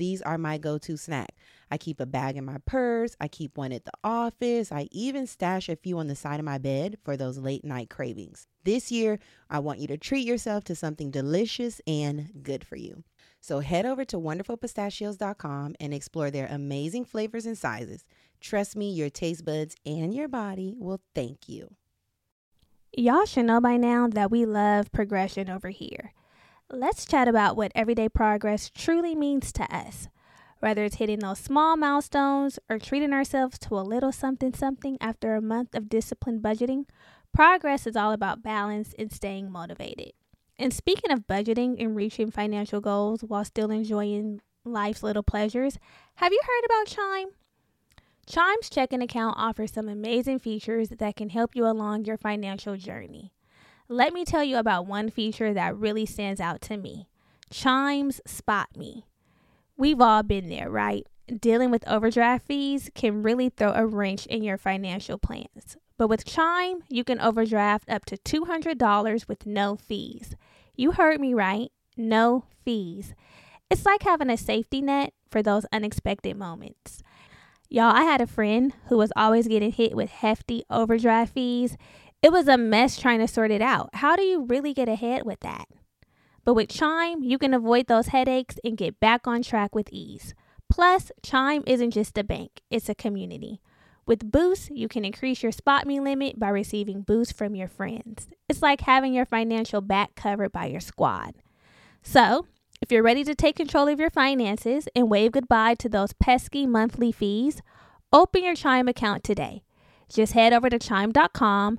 these are my go to snack. I keep a bag in my purse, I keep one at the office, I even stash a few on the side of my bed for those late night cravings. This year, I want you to treat yourself to something delicious and good for you. So head over to wonderfulpistachios.com and explore their amazing flavors and sizes. Trust me, your taste buds and your body will thank you. Y'all should know by now that we love progression over here. Let's chat about what everyday progress truly means to us. Whether it's hitting those small milestones or treating ourselves to a little something something after a month of disciplined budgeting, progress is all about balance and staying motivated. And speaking of budgeting and reaching financial goals while still enjoying life's little pleasures, have you heard about Chime? Chime's checking account offers some amazing features that can help you along your financial journey. Let me tell you about one feature that really stands out to me Chime's Spot Me. We've all been there, right? Dealing with overdraft fees can really throw a wrench in your financial plans. But with Chime, you can overdraft up to $200 with no fees. You heard me right, no fees. It's like having a safety net for those unexpected moments. Y'all, I had a friend who was always getting hit with hefty overdraft fees. It was a mess trying to sort it out. How do you really get ahead with that? But with Chime, you can avoid those headaches and get back on track with ease. Plus, Chime isn't just a bank, it's a community. With Boost, you can increase your Spot Me limit by receiving boosts from your friends. It's like having your financial back covered by your squad. So, if you're ready to take control of your finances and wave goodbye to those pesky monthly fees, open your Chime account today. Just head over to chime.com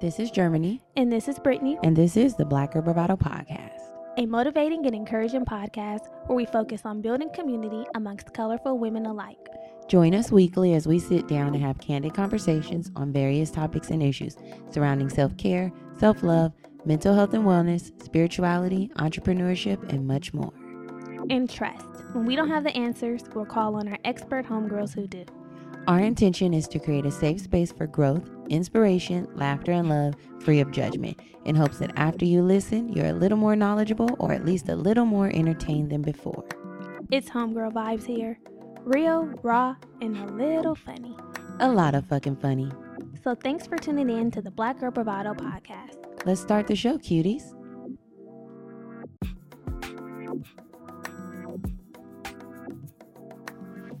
This is Germani, And this is Brittany, and this is the Black Girl Bravado Podcast. a motivating and encouraging podcast where we focus on building community amongst colorful women alike. Join us weekly as we sit down and have candid conversations on various topics and issues surrounding self care, self love, mental health and wellness, spirituality, entrepreneurship, and much more. And trust, when we don't have the answers, we'll call on our expert homegirls who do. Our intention is to create a safe space for growth, inspiration, laughter, and love, free of judgment, in hopes that after you listen, you're a little more knowledgeable or at least a little more entertained than before. It's homegirl vibes here. Real, raw, and a little funny. A lot of fucking funny. So thanks for tuning in to the Black Girl Bravado podcast. Let's start the show, cuties.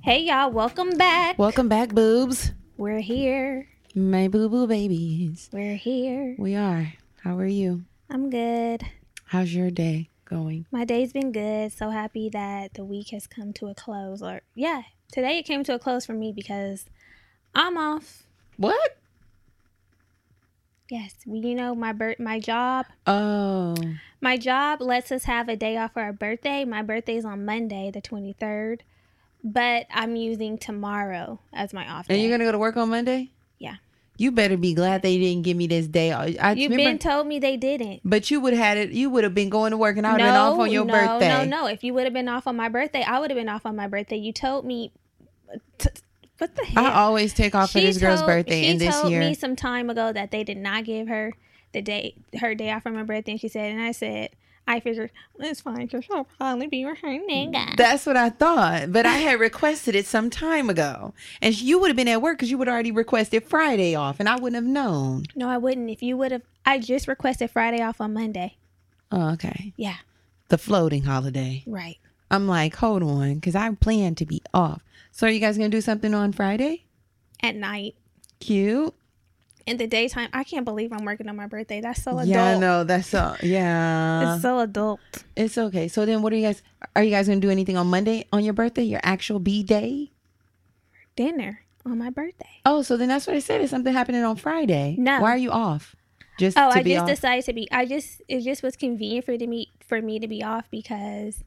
Hey y'all, welcome back. Welcome back, boobs. We're here. My boo boo babies. We're here. We are. How are you? I'm good. How's your day going? My day's been good. So happy that the week has come to a close. Or yeah, today it came to a close for me because I'm off. What? Yes, well, you know my bir- my job. Oh. My job lets us have a day off for our birthday. My birthday's on Monday, the twenty third, but I'm using tomorrow as my off day. And you're gonna go to work on Monday? Yeah. You better be glad they didn't give me this day. I You've remember, been told me they didn't. but you would have had it. You would have been going to work, and I would have been off on your no, birthday. No, no, no. If you would have been off on my birthday, I would have been off on my birthday. You told me. T- what the heck? I always take off for She this girl's birthday, she and this told year, me some time ago that they did not give her the day her day off from her birthday. And she said, and I said, I figured it's fine because she'll probably be with her nigga. that's what I thought. But I had requested it some time ago, and you would have been at work because you would already requested Friday off, and I wouldn't have known. no, I wouldn't. If you would have, I just requested Friday off on Monday. Oh, okay. Yeah, The floating holiday. right. I'm like, hold on, because I plan to be off. So are you guys gonna do something on Friday? At night. Cute. In the daytime, I can't believe I'm working on my birthday. That's so adult. Yeah, no, that's so yeah. It's so adult. It's okay. So then, what are you guys? Are you guys gonna do anything on Monday on your birthday, your actual B day? Dinner on my birthday. Oh, so then that's what I said. Is something happening on Friday? No. Why are you off? Just Oh, I just off. decided to be. I just it just was convenient for to me for me to be off because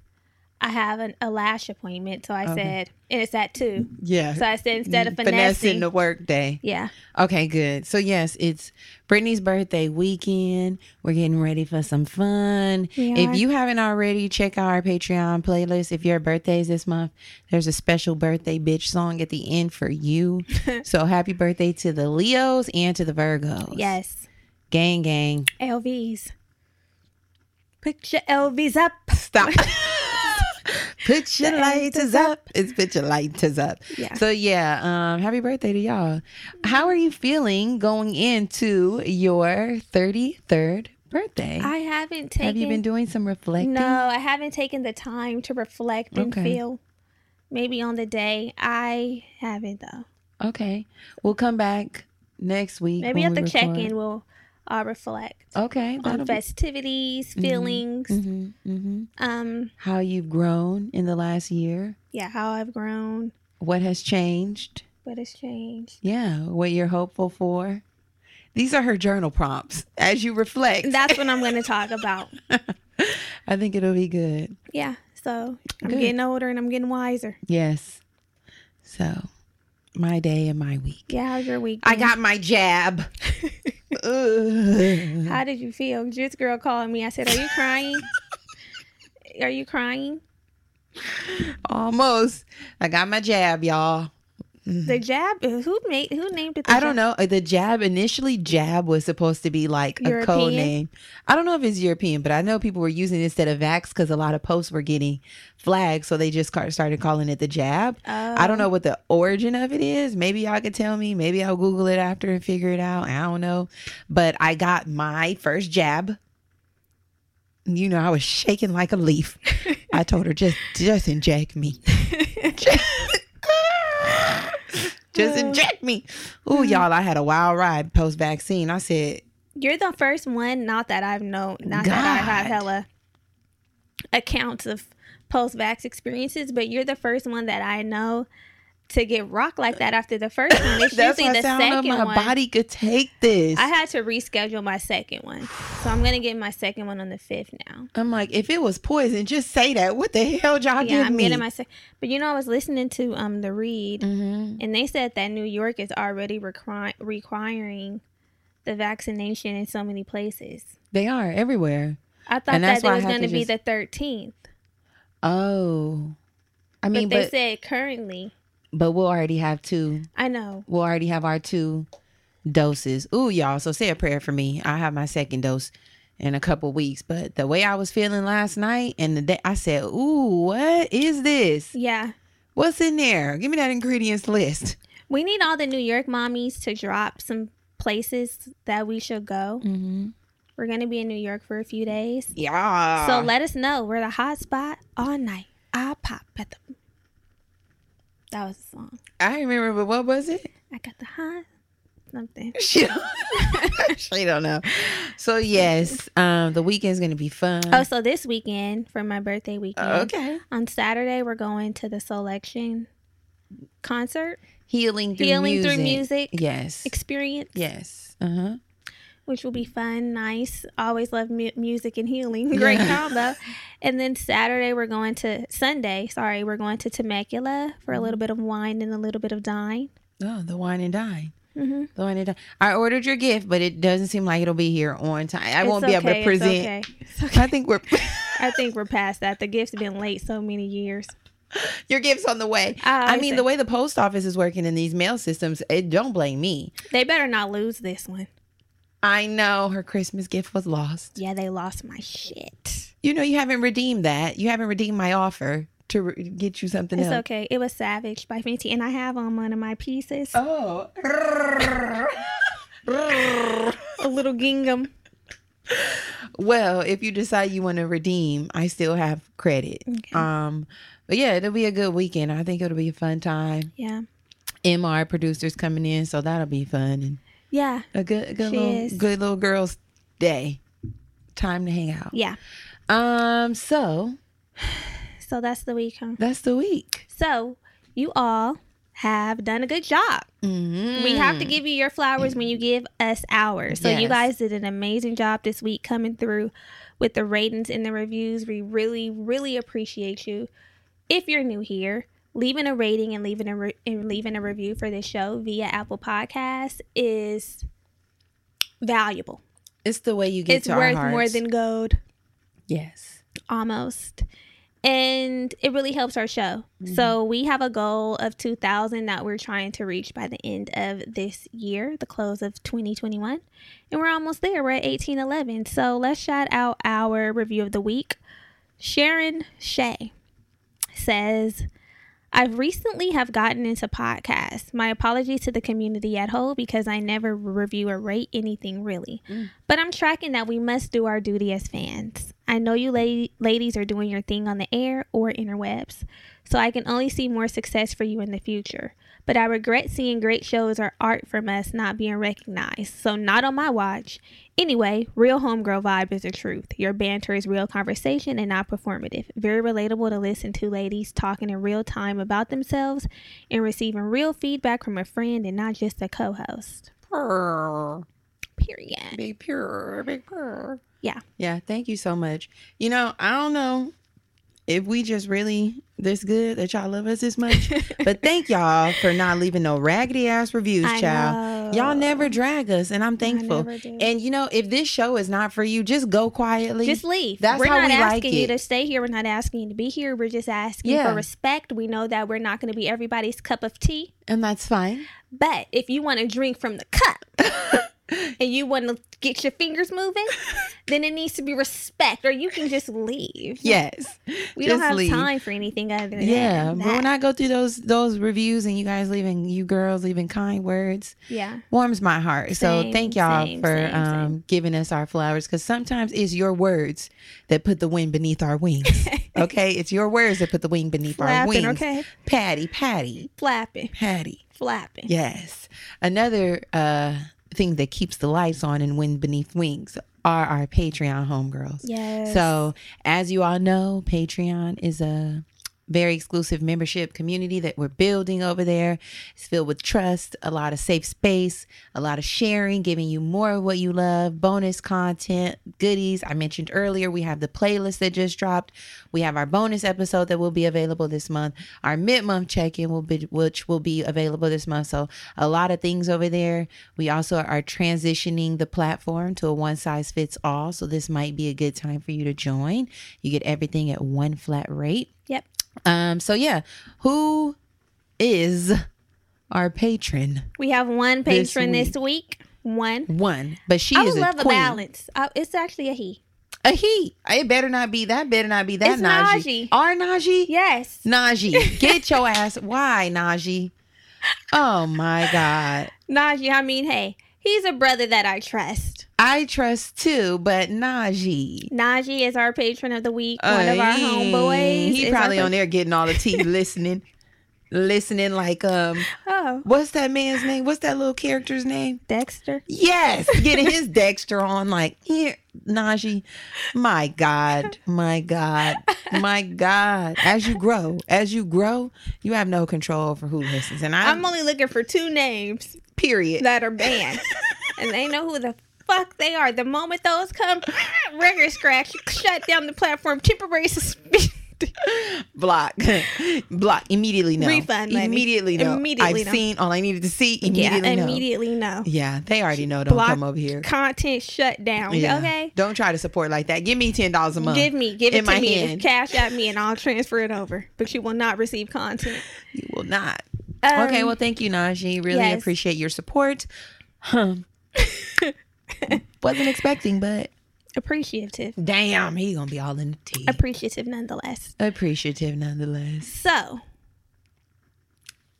I have an, a lash appointment. So I Okay. said, and it's at two. yeah. So I said instead of finessing finessing, the work day. yeah, Okay, good. So yes, it's Brittany's birthday weekend. We're getting ready for some fun. If you haven't already, check out our Patreon playlist. If your birthday's this month, there's a special birthday bitch song at the end for you. so happy birthday to the Leos and to the Virgos. yes, Gang gang. LVs. Put your LVs up. Stop. Put your lighters up. It's put your lighters up. Yeah. So yeah, um, happy birthday to y'all. How are you feeling going into your 33rd birthday? I haven't taken. Have you been doing some reflecting? No, I haven't taken the time to reflect and Okay. feel. Maybe on the day, I haven't though. Okay. We'll come back next week. Maybe at the we check-in, we'll uh, reflect Okay. on That'll be. festivities, feelings. hmm hmm Um, How you've grown in the last year. yeah, how I've grown, What has changed. what has changed. Yeah. What you're hopeful for. These are her journal prompts as you reflect. That's what I'm going to talk about. I think it'll be good. Yeah, so I'm Good. getting older and I'm getting wiser. Yes. So, my day and my week. Yeah, how's your week? I got my jab. How did you feel? This girl called me. I said, "Are you crying? Are you crying?" Almost. I got my jab, y'all. The jab. Who made? Who named it? The Mm-hmm. I don't know. Uh, The jab initially jab was supposed to be like a code name. I don't know if it's European, but I know people were using it instead of vax because a lot of posts were getting flagged, so they just started calling it the jab. I don't know what the origin of it is. Maybe y'all could tell me. Maybe I'll Google it after and figure it out. I don't know. But I got my first jab. You know, I was shaking like a leaf. I told her just just inject me. just inject me. Ooh, mm-hmm. y'all, I had a wild ride post vaccine. I said, You're the first one. Not that I've known. Not that I have God. hella accounts of post-vax experiences, but you're the first one that I know to get rocked like that after the first one. It's that's usually the second my one. body could take this. I had to reschedule my second one, so I'm gonna get my second one on the fifth now. I'm like, if it was poison, just say that. What the hell y'all yeah, I'm me? getting my second. But you know, I was listening to um the read, hmm and they said that New York is already requir- requiring the vaccination in so many places. They are everywhere. I thought And that it was going to to be the 13th, Oh, I mean, but they but said currently. But we'll already have two. I know. We'll already have our two doses. Ooh, y'all. So say a prayer for me. I have my second dose in a couple weeks. But the way I was feeling last night and the day, I said, "Ooh, what is this? Yeah, What's in there? Give me that ingredients list." we need all the New York mommies to drop some places that we should go. Mm-hmm. We're going to be in New York for a few days, Yeah. so let us know. We're the hot spot all night. I pop at the. That was the song. I remember, but what was it? I got the hot something. She don't, she don't know. So yes, um, the weekend's gonna be fun. Oh, so this weekend for my birthday weekend. okay. On Saturday, we're going to the Selection concert, Healing through Healing music. through music Yes. experience. Yes. Uh huh. Which will be fun, nice. Always love mu- music and healing. Great combo. And then Saturday we're going to Sunday. Sorry, we're going to Temecula for a Mm-hmm. little bit of wine and a little bit of dine. Oh, the wine and dine. hmm The wine and dine. I ordered your gift, but it doesn't seem like it'll be here on time. I It's won't be able okay, to it's present. okay. It's okay. I think we're I think we're past that. The gift's been late so many years. your gift's on the way. I I mean, say- the way the post office is working in these mail systems, it don't blame me. They better not lose this one. I know her Christmas gift was lost. Yeah, they lost my shit. You know, you haven't redeemed that. You haven't redeemed my offer to re- get you something else. It's else. okay. It was Savage by Fenty, and I have on one of my pieces. Oh. A little gingham. well, if you decide you want to redeem, I still have credit. Okay. Um, but yeah, it'll be a good weekend. I think it'll be a fun time. Yeah. MR producers coming in, so that'll be fun and Yeah. a good, a good little, is. good little girls' day. Time to hang out. Yeah. Um, so So that's the week, huh? that's the week. So you all have done a good job. Mm-hmm. We have to give you your flowers when you give us ours. So you guys did an amazing job this week coming through with the ratings and the reviews. We really, really appreciate you. If you're new here, leaving a rating and leaving a re- and leaving a review for this show via Apple Podcasts is valuable. It's the way you get it's worth more than gold. yes. almost and it really helps our show Mm-hmm. so we have a goal of 2000 that we're trying to reach by the end of this year the close of 2021 and we're almost there we're at 1811 so let's shout out our review of the week sharon shea says I've recently have gotten into podcasts. My apologies to the community at whole because I never review or rate anything really. Mm. But I'm tracking that we must do our duty as fans. I know you la- ladies are doing your thing on the air or interwebs, so I can only see more success for you in the future. But I regret seeing great shows or art from us not being recognized, so not on my watch. Anyway, real homegirl vibe is the truth. Your banter is real conversation and not performative. Very relatable to listen to ladies talking in real time about themselves and receiving real feedback from a friend and not just a co host. Period. Big purr, big purr. Yeah. Yeah, thank you so much. You know, I don't know if we just really this good that y'all love us this much, but thank y'all for not leaving no raggedy ass reviews, I child. know. Y'all never drag us, and I'm thankful. And you know, if this show is not for you, just go quietly. Just leave. That's we're how not we like asking you it. to stay here. We're not asking you to be here. We're just asking Yeah. for respect. We know that we're not going to be everybody's cup of tea. and that's fine. But if you want to drink from the cup and you want to get your fingers moving, then it needs to be respect, or you can just leave. Yes. we don't have leave. time for anything other than that. Yeah, but when I go through those those reviews and you guys leaving, you girls leaving kind words, yeah, warms my heart. so thank y'all same, for same, um, same. giving us our flowers because sometimes it's your words that put the wind beneath our wings. okay, it's your words that put the wind beneath our wings. Okay, Patty, Patty, flapping, Patty. flapping. Yes. Another uh, thing that keeps the lights on and wind beneath wings are our Patreon homegirls. Yes. So, as you all know, Patreon is a very exclusive membership community that we're building over there. It's filled with trust, a lot of safe space, a lot of sharing, giving you more of what you love, bonus content, goodies. I mentioned earlier, we have the playlist that just dropped. We have our bonus episode that will be available this month. Our mid-month check-in will be which will be available this month. So, a lot of things over there. We also are transitioning the platform to a one size fits all. So, this might be a good time for you to join. You get everything at one flat rate. Yep. Um, so yeah, who is our patron? We have one patron this week. week. One. One, but she I is a love a queen. balance. Uh, it's actually a he. A he. It better not be that. Better not be that. It's Najee. Najee. Our Najee. Yes. Najee, get your ass. Why Najee? Oh my God. Najee, I mean, hey, he's a brother that I trust. I trust too, but Najee. Najee is our patron of the week, one of our Uh, homeboys. He is probably on there getting all the tea, listening, listening. Like um, Oh, what's that man's name? What's that little character's name? Dexter. Yes, getting his Dexter on. Like here, Najee. My God, my God, my God. As you grow, as you grow, you have no control over who listens. And I, I'm only looking for two names period. that are banned, and they know who the fuck they are. The moment those come, record scratch, shut down the platform, temporary suspension. block, block immediately. No Refund money. Immediately no. Immediately I've no. seen all I needed to see. Yeah, Immediately no. immediately no. Yeah, they already know. Don't Block come over here. Content shut down. Yeah. Okay. Don't try to support like that. Give me ten dollars a month. Give me, give it to my me, hand. cash at me, and I'll transfer it over. But you will not receive content. You will not. Um, okay, well, thank you, Najee. Really yes. appreciate your support. Huh. Wasn't expecting, but appreciative, damn, he gonna be all in the tea. appreciative nonetheless. Appreciative, nonetheless. So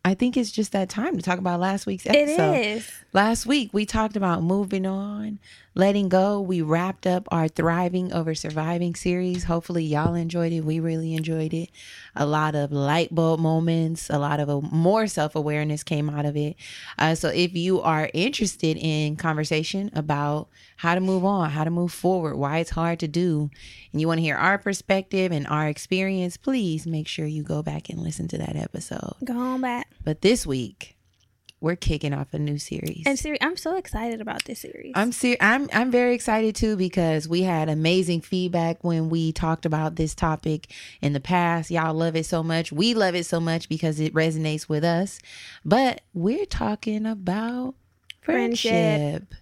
I think it's just that time to talk about last week's episode. is. Last week we talked about moving on, letting go. We wrapped up our Thriving Over Surviving series. Hopefully, y'all enjoyed it. We really enjoyed it. A lot of light bulb moments, a lot of a, more self awareness came out of it. Uh, so, if you are interested in conversation about how to move on, how to move forward, why it's hard to do, and you want to hear our perspective and our experience, please make sure you go back and listen to that episode. Go on back. But this week, we're kicking off a new series. And Siri, I'm so excited about this series. I'm ser- I'm I'm very excited too because we had amazing feedback when we talked about this topic in the past. Y'all love it so much. We love it so much because it resonates with us. But we're talking about Friendship. friendship.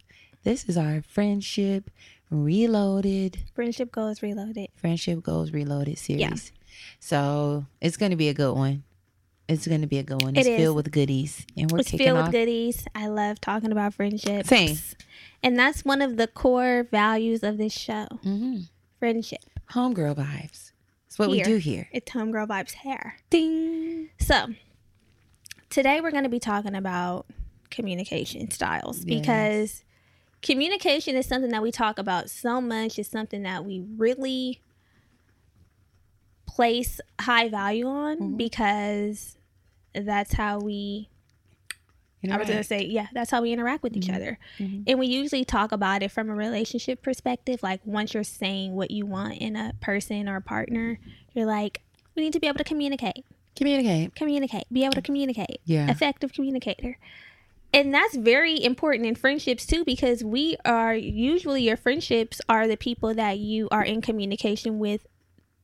This is our friendship reloaded, Friendship goes reloaded. friendship goals reloaded series. So it's going to be a good one. It's going to be a good one. It It's is. filled with goodies, and we're It's filled off. with goodies. I love talking about friendship. Same. And that's one of the core values of this show. hmm Friendship. Homegirl vibes. It's what we do here. It's homegirl vibes hair. Ding. So today we're going to be talking about communication styles Yes. because communication is something that we talk about so much. It's something that we really place high value on Mhm. because that's how we I was gonna say, yeah, that's how we interact with each Mhm. other. Mhm. And we usually talk about it from a relationship perspective. Like once you're saying what you want in a person or a partner, you're like, we need to be able to communicate, communicate. communicate, be able to communicate, Yeah. effective communicator. And that's very important in friendships too, because we are usually your friendships are the people that you are in communication with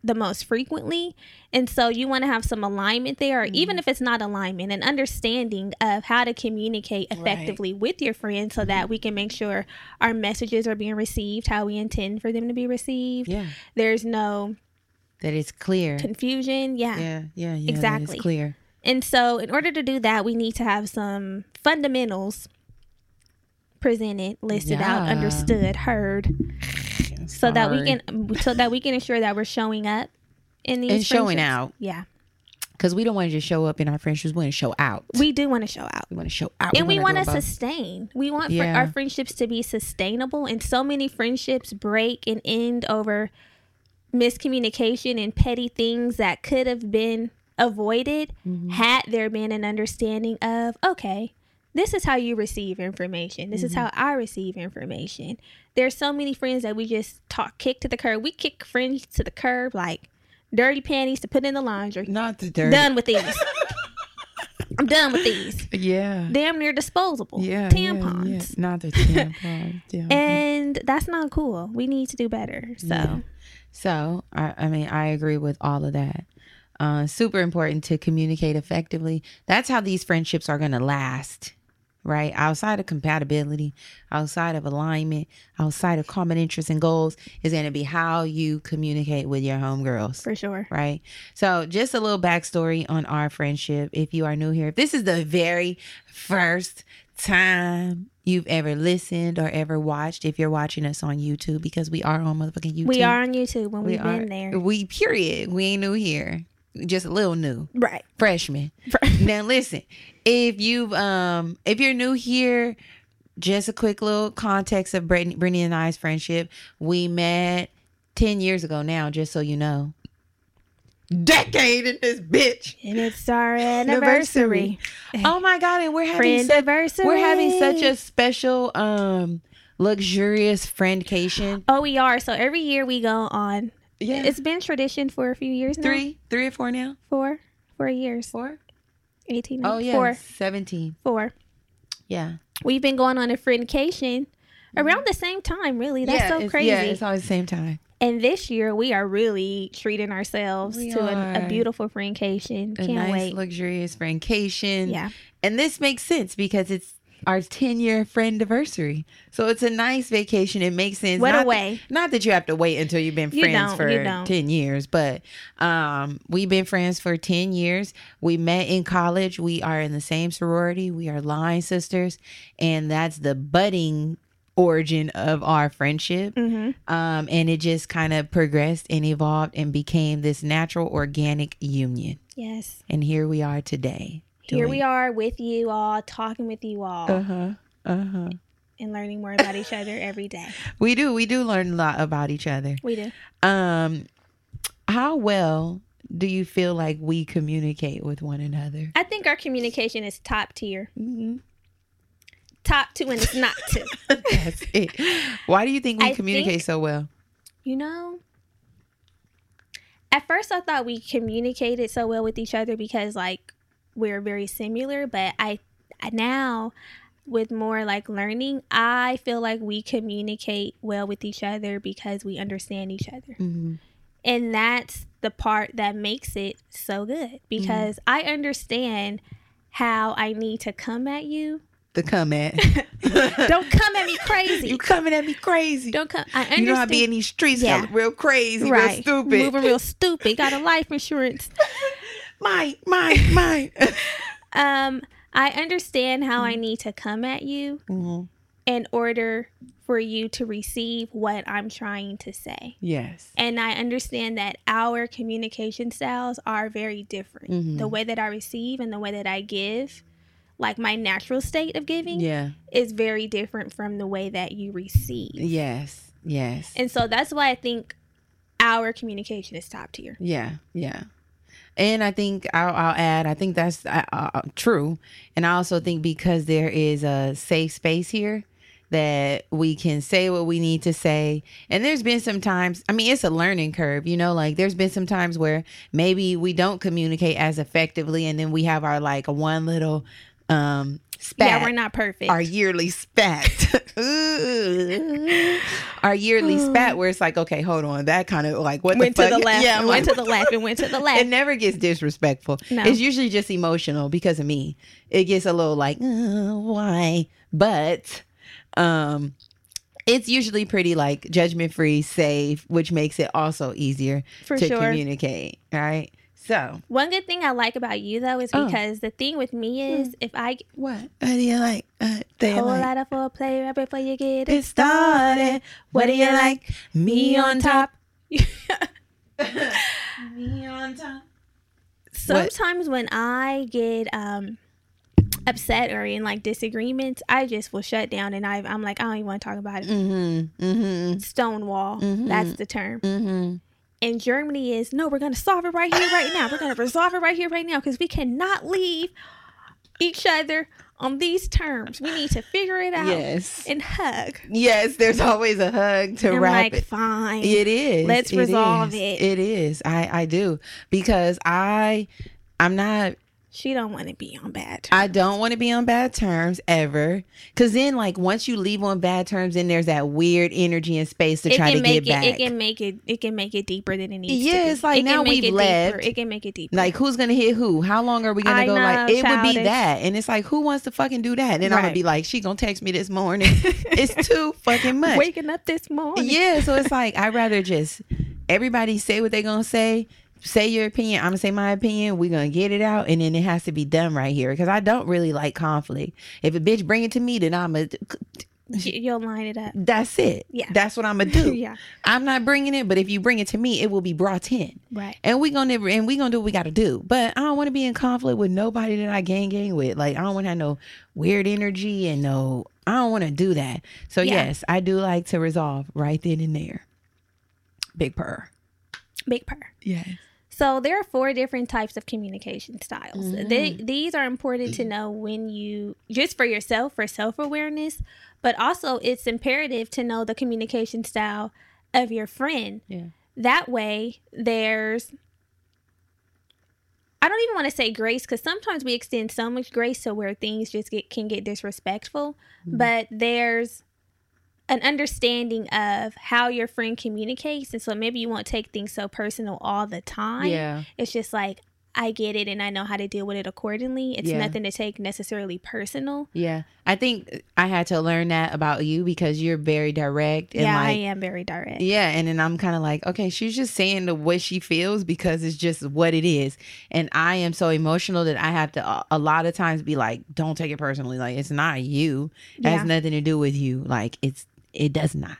the most frequently. And so you want to have some alignment there, or even if it's not alignment, an understanding of how to communicate Right. effectively with your friends so that we can make sure our messages are being received how we intend for them to be received. Yeah. There's no That it's clear. confusion. Yeah. yeah. Yeah. Yeah. Exactly. Clear. And so, in order to do that, we need to have some fundamentals presented, listed out, understood, heard, so that we can so that we can ensure that we're showing up in these and showing out Yeah, because we don't want to just show up in our friendships. We want to show out. we do want to show out. We want to show out. and we want wanna to sustain. We want fr- our friendships to be sustainable. And so many friendships break and end over miscommunication and petty things that could have been avoided Mhm. had there been an understanding of okay this is how you receive information this is Mm-hmm. how i receive information there's so many friends that we just talk kick to the curb we kick friends to the curb like dirty panties to put in the laundry Not the dirty. done with these i'm done with these Yeah. damn near disposable Yeah. tampons Yeah, yeah. Not the tampons. Yeah. and that's not cool we need to do better so Yeah. So, I, I mean, I agree with all of that. Uh, super important to communicate effectively. That's how these friendships are going to last, right? Outside of compatibility, outside of alignment, outside of common interests and goals, is going to be how you communicate with your homegirls. for sure Right. So, just a little backstory on our friendship. If you are new here, if this is the very first time you've ever listened or ever watched, if you're watching us on YouTube, because we are on motherfucking YouTube. we are on youtube when We we've are. been there We, period. We ain't new here. Just a little new. right Freshman. now, listen, if you've, um, if you're new here, just a quick little context of Brittany, Brittany and I's friendship. We met 10 years ago now, just so you know. Decade in this bitch. and it's our anniversary Oh my god, and we're having such, anniversary we're having such a special um luxurious friendcation. Oh, we are. So every year we go on. Yeah. It's been tradition for a few years now. three, three or four now? Four. Four years. Four? 18. Oh yeah. Four. 17. Four. Yeah. We've been going on a friendcation around the same time. Really, that's yeah, so crazy. Yeah, it's always the same time. and this year we are really treating ourselves We to a, a beautiful friendcation. A Can't nice, wait. luxurious vacation. yeah, And this makes sense because it's our 10 year friend anniversary. So it's a nice vacation. It makes sense. what not a way. not that you have to wait until you've been friends for you don't. 10 years, but um, we've been friends for 10 years. We met in college. We are in the same sorority. We are line sisters. And that's the budding origin of our friendship. hmm Um, and it just kind of progressed and evolved and became this natural organic union. Yes. And here we are today. Here we are with you all, talking with you all, Uh huh. Uh huh. and learning more about each other every day. We do. We do learn a lot about each other. We do. Um, how well do you feel like we communicate with one another? I think our communication is top tier. Mm-hmm. Top two, and it's not two. That's it. Why do you think we I communicate think- so well? You know, at first I thought we communicated so well with each other because like we're very similar, but I now with more like learning, I feel like we communicate well with each other because we understand each other. Mm-hmm. And that's the part that makes it so good because I understand how I need to come at you. The come at. Don't come at me crazy. you coming at me crazy. Don't come. I understand. you know I be in these streets Yeah. real crazy, real stupid. Moving real stupid. Got a life insurance. Mine, mine, mine. Um, I understand how I need to come at you Mhm. in order for you to receive what I'm trying to say. Yes. And I understand that our communication styles are very different. Mhm. The way that I receive and the way that I give, like my natural state of giving, Yeah. is very different from the way that you receive. Yes. Yes. And so that's why I think our communication is top tier. Yeah, yeah. And I think I'll, I'll add, I think that's uh, uh, true. And I also think because there is a safe space here that we can say what we need to say. And there's been some times, I mean, it's a learning curve, you know, like there's been some times where maybe we don't communicate as effectively. And then we have our like one little um spat Yeah, we're not perfect. our yearly spat. our yearly spat where it's like, okay, hold on. That kind of like what went the to fuck? the left Yeah, and went to the left and went to the left. it never gets disrespectful. No. It's usually just emotional because of me. It gets a little like, uh, why? But um it's usually pretty like judgment free, safe, which makes it also easier For to sure. communicate. Right. So One good thing I like about you though is Oh. because the thing with me is if I what? What do you like? Uh, do you whole like? lot of foreplay right before you get it started. What do you like? Me on top. Me on top. Sometimes when I get um upset or in like disagreements, I just will shut down and I I'm like I don't even want to talk about it. Mm-hmm. Mm-hmm. Stonewall. Mhm. That's the term. And Germani is no, we're gonna solve it right here, right now. We're gonna resolve it right here, right now, because we cannot leave each other on these terms. We need to figure it out Yes. and hug. Yes, there's always a hug to I'm wrap like, it. fine. It is. Let's It resolve is. it. It is. I I do because I I'm not she don't want to be on bad terms. I don't want to be on bad terms ever. Cause then like once you leave on bad terms, then there's that weird energy and space to it try to make get it. back. It can make it. It can make it deeper than it needs Yeah, to. be. it's like it now we've it left. Deeper. It can make it deeper. like who's gonna hit who? How long are we gonna I go? like know, it would be that, and it's like who wants to fucking do that? And I'm gonna be like, she gonna text me this morning. it's too fucking much. waking up this morning. Yeah, so it's like I'd rather just everybody say what they're gonna say. Say your opinion. I'm gonna say my opinion. We're gonna get it out, and then it has to be done right here because I don't really like conflict. If a bitch bring it to me, then I'm a. You- You'll line it up. That's it. Yeah. that's what I'm gonna do. Yeah. I'm not bringing it, but if you bring it to me, it will be brought in, Right. and we gonna and we gonna do what we gotta do. But I don't want to be in conflict with nobody that I gang gang with. Like I don't want to have no weird energy and no. I don't want to do that. So Yeah. yes, I do like to resolve right then and there. Big purr. Big purr. Yes. So there are four different types of communication styles. Mhm. They, these are important to know when you just for yourself for self awareness, but also it's imperative to know the communication style of your friend. Yeah. That way, there's I don't even want to say grace because sometimes we extend so much grace to where things just get can get disrespectful. Mhm. But there's an understanding of how your friend communicates and so maybe you won't take things so personal all the time Yeah. it's just like i get it and i know how to deal with it accordingly it's Yeah. nothing to take necessarily personal Yeah. I think I had to learn that about you because you're very direct and yeah i am very direct Yeah, and then I'm kind of like, okay, she's just saying the what she feels because it's just what it is. And I am so emotional that I have to a- a lot of times be like, don't take it personally. Like it's not you. It Yeah. has nothing to do with you. Like it's it does not.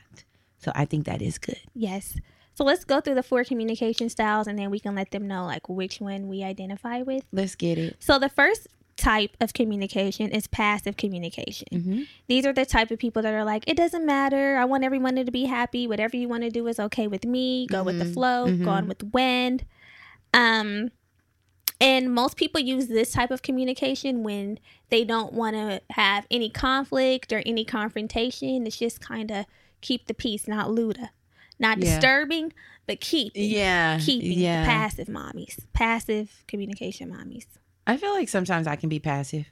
So I think that is good. yes so let's go through the four communication styles and then we can let them know like which one we identify with Let's get it. so the first type of communication is passive communication Mm-hmm. These are the type of people that are like, it doesn't matter. I want everyone to be happy. Whatever you want to do is okay with me. Go with the Mhm, flow. Go on mhm. with the wind. Um, and most people use this type of communication when they don't want to have any conflict or any confrontation. It's just kind of keep the peace, not Luda, not Yeah. disturbing, but keep Yeah. keeping yeah. passive mommies, passive communication mommies, I feel like sometimes I can be passive.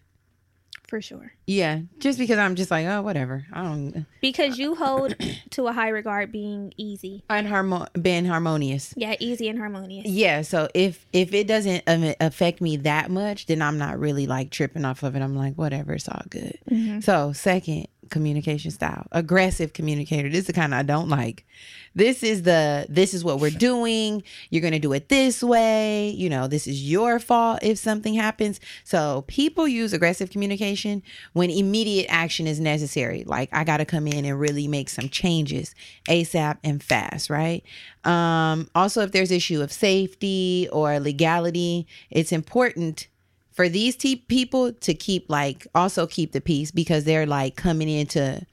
For sure. Yeah, just because I'm just like, oh, whatever. I don't. Because you hold to a high regard being easy. Unharmo- being harmonious. Yeah, easy and harmonious. Yeah, so if if it doesn't um, affect me that much, then I'm not really like tripping off of it. I'm like, whatever, it's all good. Mm-hmm. So second communication style, aggressive communicator. This is the kind I don't like. This is the this is what we're doing. You're gonna do it this way. You know, this is your fault if something happens. So people use aggressive communication when immediate action is necessary. Like I gotta come in and really make some changes ASAP and fast, right? Um, also, if there's issue of safety or legality, it's important for these te- people to keep like also keep the peace because they're like coming in to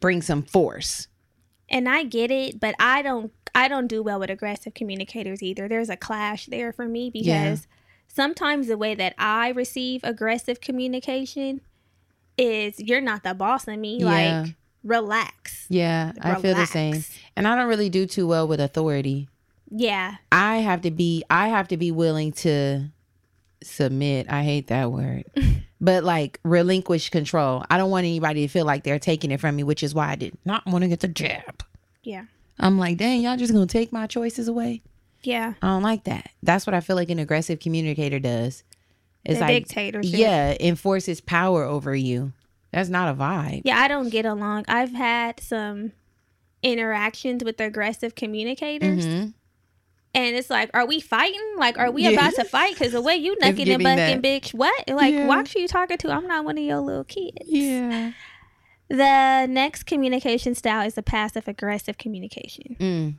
bring some force. And I get it, but I don't I don't do well with aggressive communicators either. There's a clash there for me because Yeah. sometimes the way that I receive aggressive communication is you're not the boss of me. Yeah. Like relax. Yeah, I feel the same. And I don't really do too well with authority. Yeah. I have to be I have to be willing to submit. I hate that word. but like relinquish control. I don't want anybody to feel like they're taking it from me, which is why I did not want to get the jab. Yeah. I'm like, dang, y'all just gonna take my choices away? Yeah. I don't like that. That's what I feel like an aggressive communicator does. It's the like dictatorship. yeah, enforces power over you. That's not a vibe. Yeah, I don't get along. I've had some interactions with aggressive communicators. Mhm. And it's like, are we fighting? Like, are we Yeah. about to fight? Because the way you knucking and bucking, bitch, what? Like, Yeah. watch who you talking to. I'm not one of your little kids. Yeah. The next communication style is the passive aggressive communication. Mm.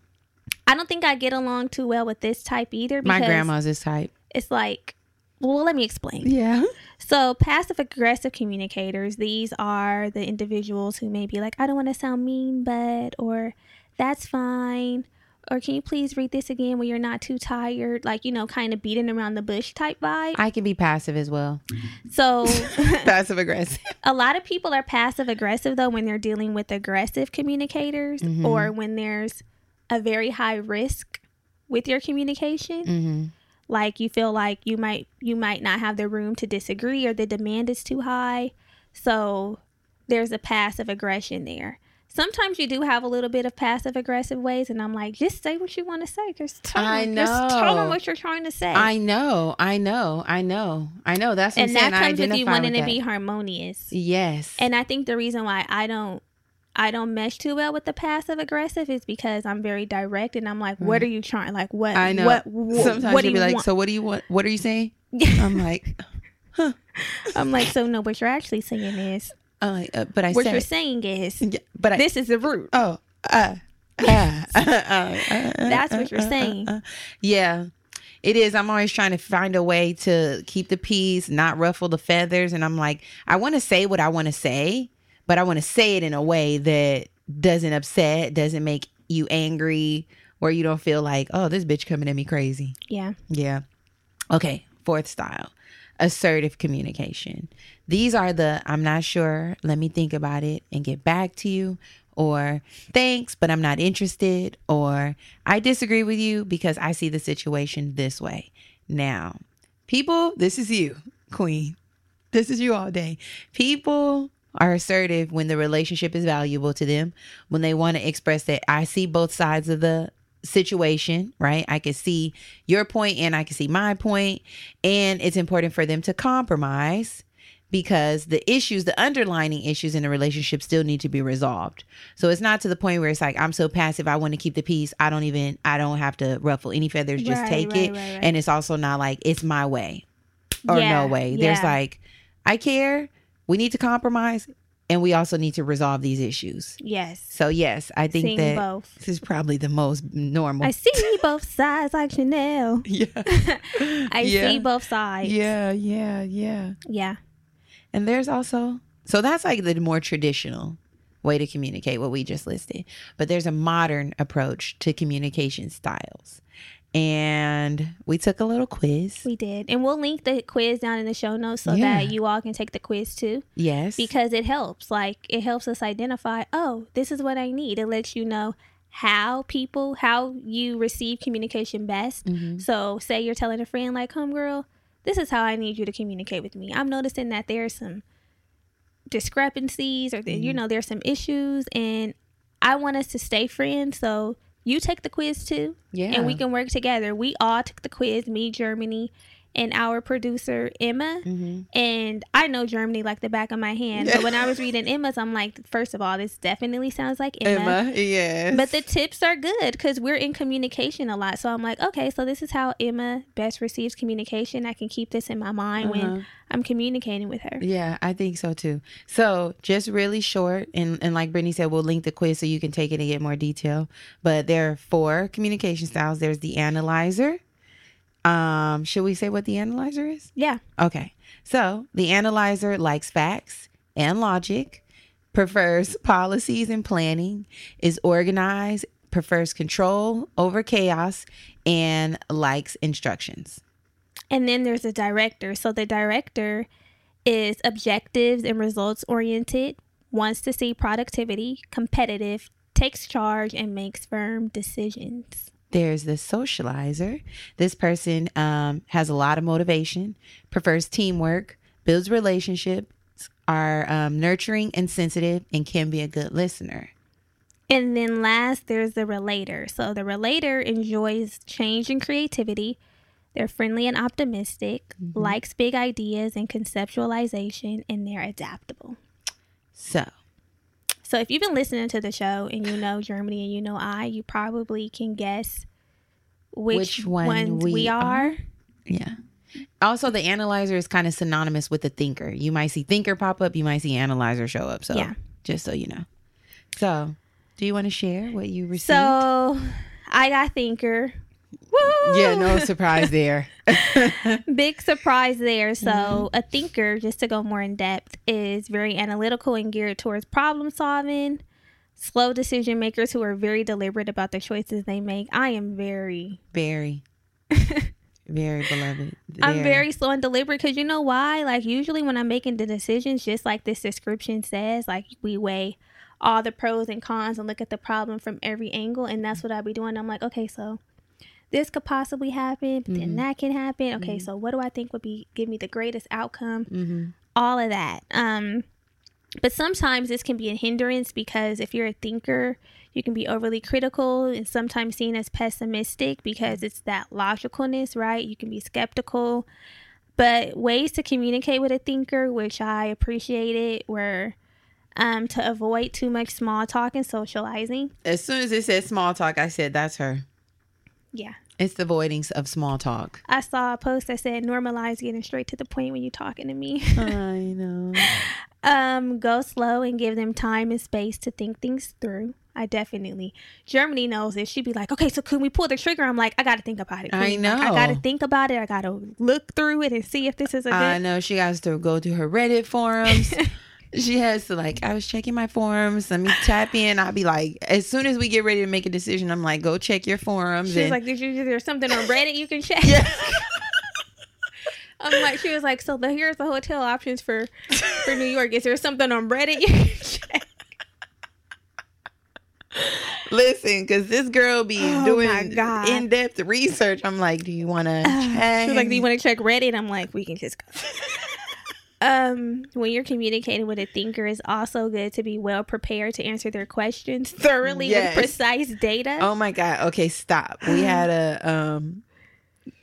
I don't think I get along too well with this type either. My grandma's this type. It's like, well, let me explain. Yeah. So, passive aggressive communicators, these are the individuals who may be like, I don't want to sound mean, but, or that's fine, or can you please read this again when you're not too tired? Like, you know, kind of beating around the bush type vibe. I can be passive as well. So, passive aggressive. a lot of people are passive aggressive though when they're dealing with aggressive communicators Mhm. or when there's a very high risk with your communication hmm like you feel like you might you might not have the room to disagree or the demand is too high so there's a passive aggression there sometimes you do have a little bit of passive aggressive ways and i'm like just say what you want to say just tell, I them, just tell them what you're trying to say I know. I know. I know. I know. That's what and I'm that saying. Comes with you wanting with to be harmonious Yes. and i think the reason why i don't I don't mesh too well with the passive aggressive is because I'm very direct and I'm like, what mm. are you trying? Like, what? I know. What? wh- Sometimes what do you'll be like, want? so what do you want? What are you saying? I'm like, huh. I'm like, so no, what you're actually saying is, I'm uh, but I what said, you're saying is, Yeah, but I, this is the root. oh, uh, uh, uh, uh, That's what you're uh, uh, saying. uh, yeah. It is. I'm always trying to find a way to keep the peace, not ruffle the feathers. And I'm like, I want to say what I want to say, but I want to say it in a way that doesn't upset, doesn't make you angry, where you don't feel like, oh, this bitch coming at me crazy. Yeah. Yeah. Okay. Fourth style assertive communication. These are the I'm not sure, let me think about it and get back to you, or thanks, but I'm not interested, or I disagree with you because I see the situation this way. Now, people, this is you, queen. This is you all day. People are assertive when the relationship is valuable to them, when they want to express that I see both sides of the situation, right? I can see your point and I can see my point, and it's important for them to compromise because the issues, the underlining issues in the relationship still need to be resolved. So it's not to the point where it's like I'm so passive, I want to keep the peace. I don't even I don't have to ruffle any feathers, just Right, take right, it. right. And it's also not like it's my way or Yeah, no way. There's like I care, we need to compromise, and we also need to resolve these issues. Yes. So yes, I think Seeing that both. this is probably the most normal. I see both sides like Chanel. yeah. I Yeah. see both sides. Yeah, yeah, yeah. Yeah. And there's also so that's like the more traditional way to communicate what we just listed. But there's a modern approach to communication styles. And we took a little quiz. We did. And we'll link the quiz down in the show notes so Yeah. that you all can take the quiz too. yes. Because it helps. Like it helps us identify, oh, this is what I need. It lets you know how people, how you receive communication best. Mhm. So say you're telling a friend like, homegirl, this is how I need you to communicate with me. I'm noticing that there's some discrepancies or that you know there's some issues and I want us to stay friends. So you take the quiz too yeah. and we can work together. We all took the quiz, me, Germani, and our producer Emma. Mhm. And I know Germani like the back of my hand. But when I was reading Emma's, I'm like, first of all, this definitely sounds like Emma. Emma, yes. But the tips are good because we're in communication a lot. So I'm like, okay, so this is how Emma best receives communication. I can keep this in my mind Uh-huh. when I'm communicating with her. Yeah, I think so too. So just really short, and, and like Brittany said, we'll link the quiz so you can take it and get more detail. But there are four communication styles. There's the analyzer. Um, should we say what the analyzer is? Yeah. Okay. So the analyzer likes facts and logic, prefers policies and planning, is organized, prefers control over chaos, and likes instructions. And then there's a director. So the director is objectives and results oriented, wants to see productivity, competitive, takes charge, and makes firm decisions. There's the socializer. This person um, has a lot of motivation, prefers teamwork, builds relationships, are um, nurturing and sensitive, and can be a good listener. And then last, there's the relator. So the relator enjoys change and creativity. They're friendly and optimistic, likes big ideas and conceptualization, and they're adaptable. So, So if you've been listening to the show and you know Germani and you know I, you probably can guess which, Which one ones we, we are. yeah. Also, the analyzer is kind of synonymous with the thinker. You might see thinker pop up, you might see analyzer show up. So, Yeah. just so you know. So, do you want to share what you received? So I got thinker. Woo! yeah, no surprise there. Big surprise there. So, Mm-hmm. a thinker, just to go more in depth, is very analytical and geared towards problem solving. Slow decision makers who are very deliberate about the choices they make. I am very, very, very beloved. I'm very slow and deliberate because you know why? Like, usually when I'm making the decisions, just like this description says, like, we weigh all the pros and cons and look at the problem from every angle. And that's what I'll be doing. I'm like, okay, so this could possibly happen, but then Mhm. that can happen. Okay, Mhm. so what do I think would be give me the greatest outcome? Mhm. all of that. Um, but sometimes this can be a hindrance because if you're a thinker, you can be overly critical and sometimes seen as pessimistic because it's that logicalness, right? You can be skeptical. But ways to communicate with a thinker, which I appreciated, were um, to avoid too much small talk and socializing. As soon as it said small talk, I said that's her. Yeah. It's the avoiding of small talk. I saw a post that said normalize getting straight to the point when you're talking to me. I know. um go slow and give them time and space to think things through i definitely Germani knows this she'd be like okay so can we pull the trigger i'm like i gotta think about it I queen. Like, i gotta think about it i gotta look through it and see if this is a good I know she has to go to her Reddit forums. she has to like. I was checking my forums. Let me tap in. I'll be like, as soon as we get ready to make a decision, I'm like, go check your forums. she was and- like Did you, is there something on reddit you can check Yeah. i'm like she was like so the here's the hotel options for for new york is there something on reddit you can check Listen, because this girl be Oh doing in depth research. I'm like, do you want to she check? was like do you want to check reddit i'm like we can just go um, when you're communicating with a thinker, it's also good to be well prepared to answer their questions thoroughly Yes. with precise data. Oh my god. Okay, stop. We had a um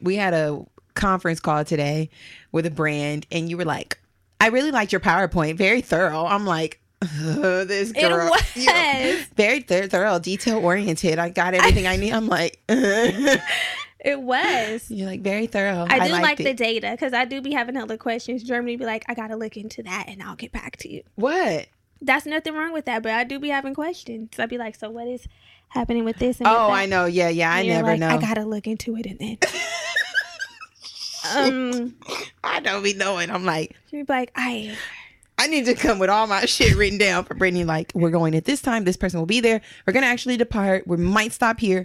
we had a conference call today with a brand and you were like, I really liked your PowerPoint. Very thorough. I'm like, "Ugh, this It girl. was. you know, very thor- thorough, detail oriented. I got everything I need. I'm like, It was. you're like very thorough. I do like the data because I do be having other questions. Germani be like, I gotta look into that and I'll get back to you. what? That's nothing wrong with that, but I do be having questions. I'd be like, so what is happening with this? And Oh? I know. Yeah, yeah. I never like, know. I gotta look into it and then. um, I don't be knowing. I'm like, she'd be like, I. I need to come with all my shit written down for Brittany. Like, we're going at this time. This person will be there. We're gonna actually depart. We might stop here.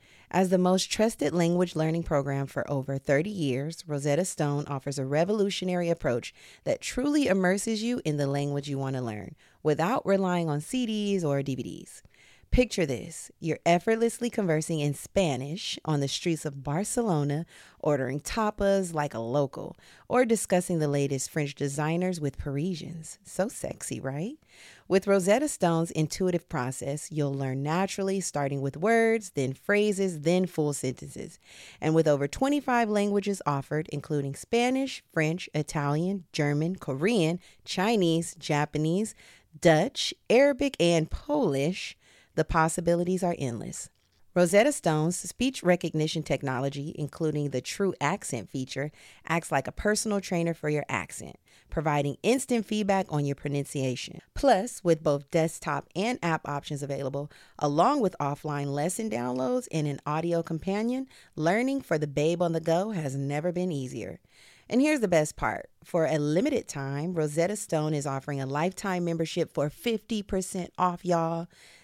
As the most trusted language learning program for over 30 years, Rosetta Stone offers a revolutionary approach that truly immerses you in the language you want to learn without relying on CDs or DVDs. Picture this you're effortlessly conversing in Spanish on the streets of Barcelona, ordering tapas like a local, or discussing the latest French designers with Parisians. So sexy, right? With Rosetta Stone's intuitive process, you'll learn naturally, starting with words, then phrases, then full sentences. And with over 25 languages offered, including Spanish, French, Italian, German, Korean, Chinese, Japanese, Dutch, Arabic, and Polish, the possibilities are endless. Rosetta Stone's speech recognition technology, including the TruAccent feature, acts like a personal trainer for your accent, providing instant feedback on your pronunciation. Plus, with both desktop and app options available, along with offline lesson downloads and an audio companion, learning for the babe on the go has never been easier. And here's the best part for a limited time, Rosetta Stone is offering a lifetime membership for 50% off, y'all.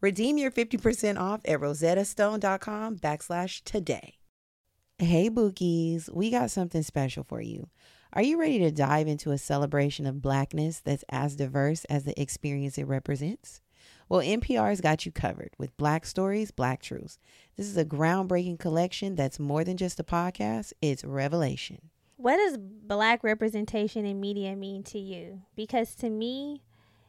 Redeem your 50% off at rosettastone.com backslash today. Hey, Bookies, we got something special for you. Are you ready to dive into a celebration of blackness that's as diverse as the experience it represents? Well, NPR's got you covered with Black Stories, Black Truths. This is a groundbreaking collection that's more than just a podcast, it's revelation. What does black representation in media mean to you? Because to me,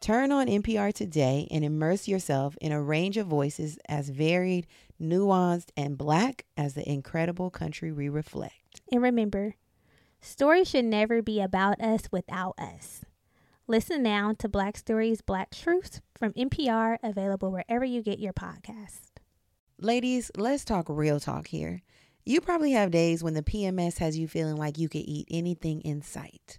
Turn on NPR today and immerse yourself in a range of voices as varied, nuanced, and black as the incredible country we reflect. And remember, stories should never be about us without us. Listen now to Black Stories, Black Truths from NPR, available wherever you get your podcast. Ladies, let's talk real talk here. You probably have days when the PMS has you feeling like you could eat anything in sight.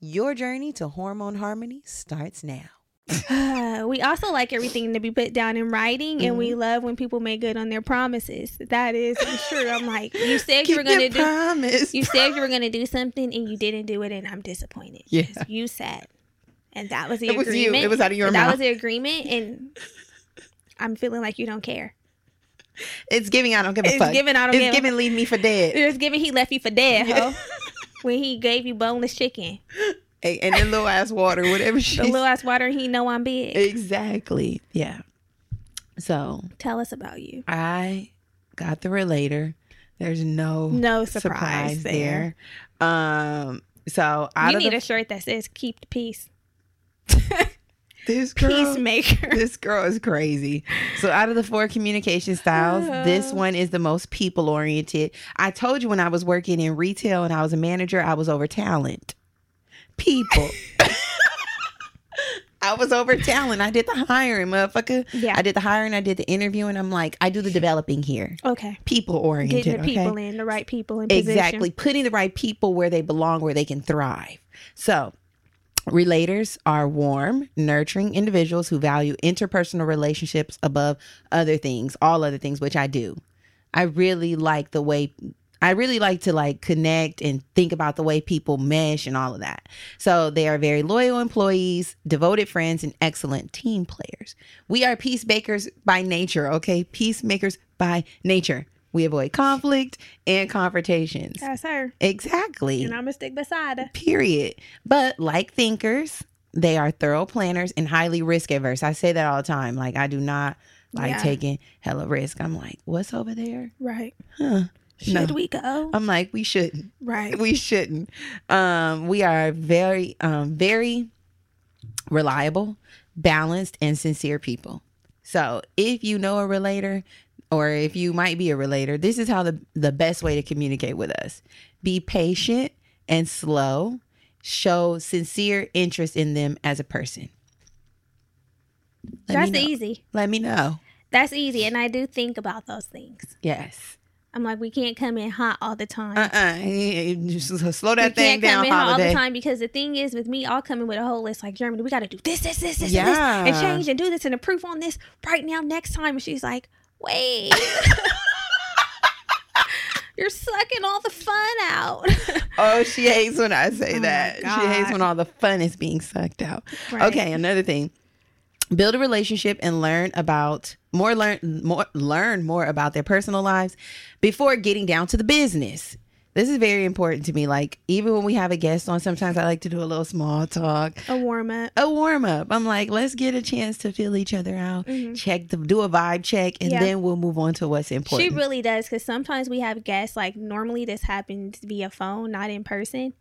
Your journey to hormone harmony starts now. Uh, we also like everything to be put down in writing, and we mm-hmm. love when people make good on their promises. That is true. I'm like, you said you were going to do. promise. You said you were going to do something and you didn't do it, and I'm disappointed. Yeah. You said, and that was the It was you. agreement. It was out of your mouth. that was the agreement, and I'm feeling like you don't care. It's giving. I don't give a It's fuck. giving, I don't it's give giving. Leave me for dead. It's giving he left you for dead. when he gave you boneless chicken, Hey, and the little ass water, whatever she. the little ass water, he know I'm big. exactly. Yeah. So Tell us about you. I got the relator. There's no No surprise, there. there. Um. So out You need the, a shirt that says "Keep the peace." this girl, Peacemaker. this girl is crazy. So out of the four communication styles, this one is the most people oriented. I told you when I was working in retail and I was a manager, I was over talent. People. I was over talent. I did the hiring, motherfucker. Yeah. I did the hiring, I did the interviewing. And I'm like, I do the developing here. Okay. People oriented. Getting the people okay? in, the right people in position. Exactly. Putting the right people where they belong, where they can thrive. So, relators are warm, nurturing individuals who value interpersonal relationships above other things, all other things, which I do. I really like the way I really like to like connect and think about the way people mesh and all of that. So they are very loyal employees, devoted friends, and excellent team players. We are peacemakers by nature, okay? Peacemakers by nature. We avoid conflict and confrontations. That's her. Exactly. And I'm gonna stick beside her. Period. But like thinkers, they are thorough planners and highly risk averse. I say that all the time. Like I do not like Yeah. taking hella risk. I'm like, what's over there? Right. Huh. Should No. we go? I'm like, we shouldn't. right. We shouldn't. Um, we are very, um, very reliable, balanced, and sincere people. So if you know a relator, or if you might be a relator, this is how the the best way to communicate with us. Be patient and slow. Show sincere interest in them as a person. Let That's easy. Let me know. That's easy. And I do think about those things. Yes. I'm like, we can't come in hot all the time. Uh-uh. Just slow we that thing can't come down, in hot all the time because the thing is with me, I'll come in with a whole list like Germani. We got to do this, this, this, this, Yeah. and this, and change and do this and approve on this right now. Next time, and she's like, "Wait, you're sucking all the fun out." Oh, she hates when I say Oh that. She hates when all the fun is being sucked out. Right. Okay, another thing. Build a relationship and learn about more learn more learn more about their personal lives before getting down to the business. This is very important to me. Like even when we have a guest on, sometimes I like to do a little small talk, a warm up. a warm up. I'm like, let's get a chance to feel each other out, check the do a vibe check, and Mm-hmm. Yeah. then we'll move on to what's important. She really does because sometimes we have guests like normally this happens via phone, not in person.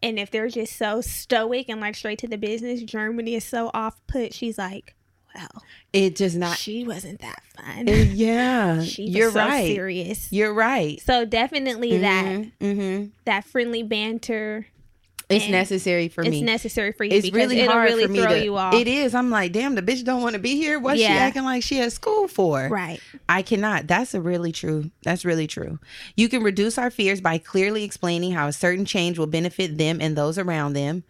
And if they're just so stoic and like straight to the business, Germani is so off put. She's like, "Well, it just not. she wasn't that fun. yeah, she was you're so right. serious." You're right. So definitely that Mm-hmm. that friendly banter It's necessary for it's me. It's necessary for you It's because really it'll hard really for me throw to. you off. It is. I'm like, damn, the bitch don't want to be here. What's she acting like she at school for? Right. I cannot. That's a really true. That's really true. You can reduce our fears by clearly explaining how a certain change will benefit them and those around them.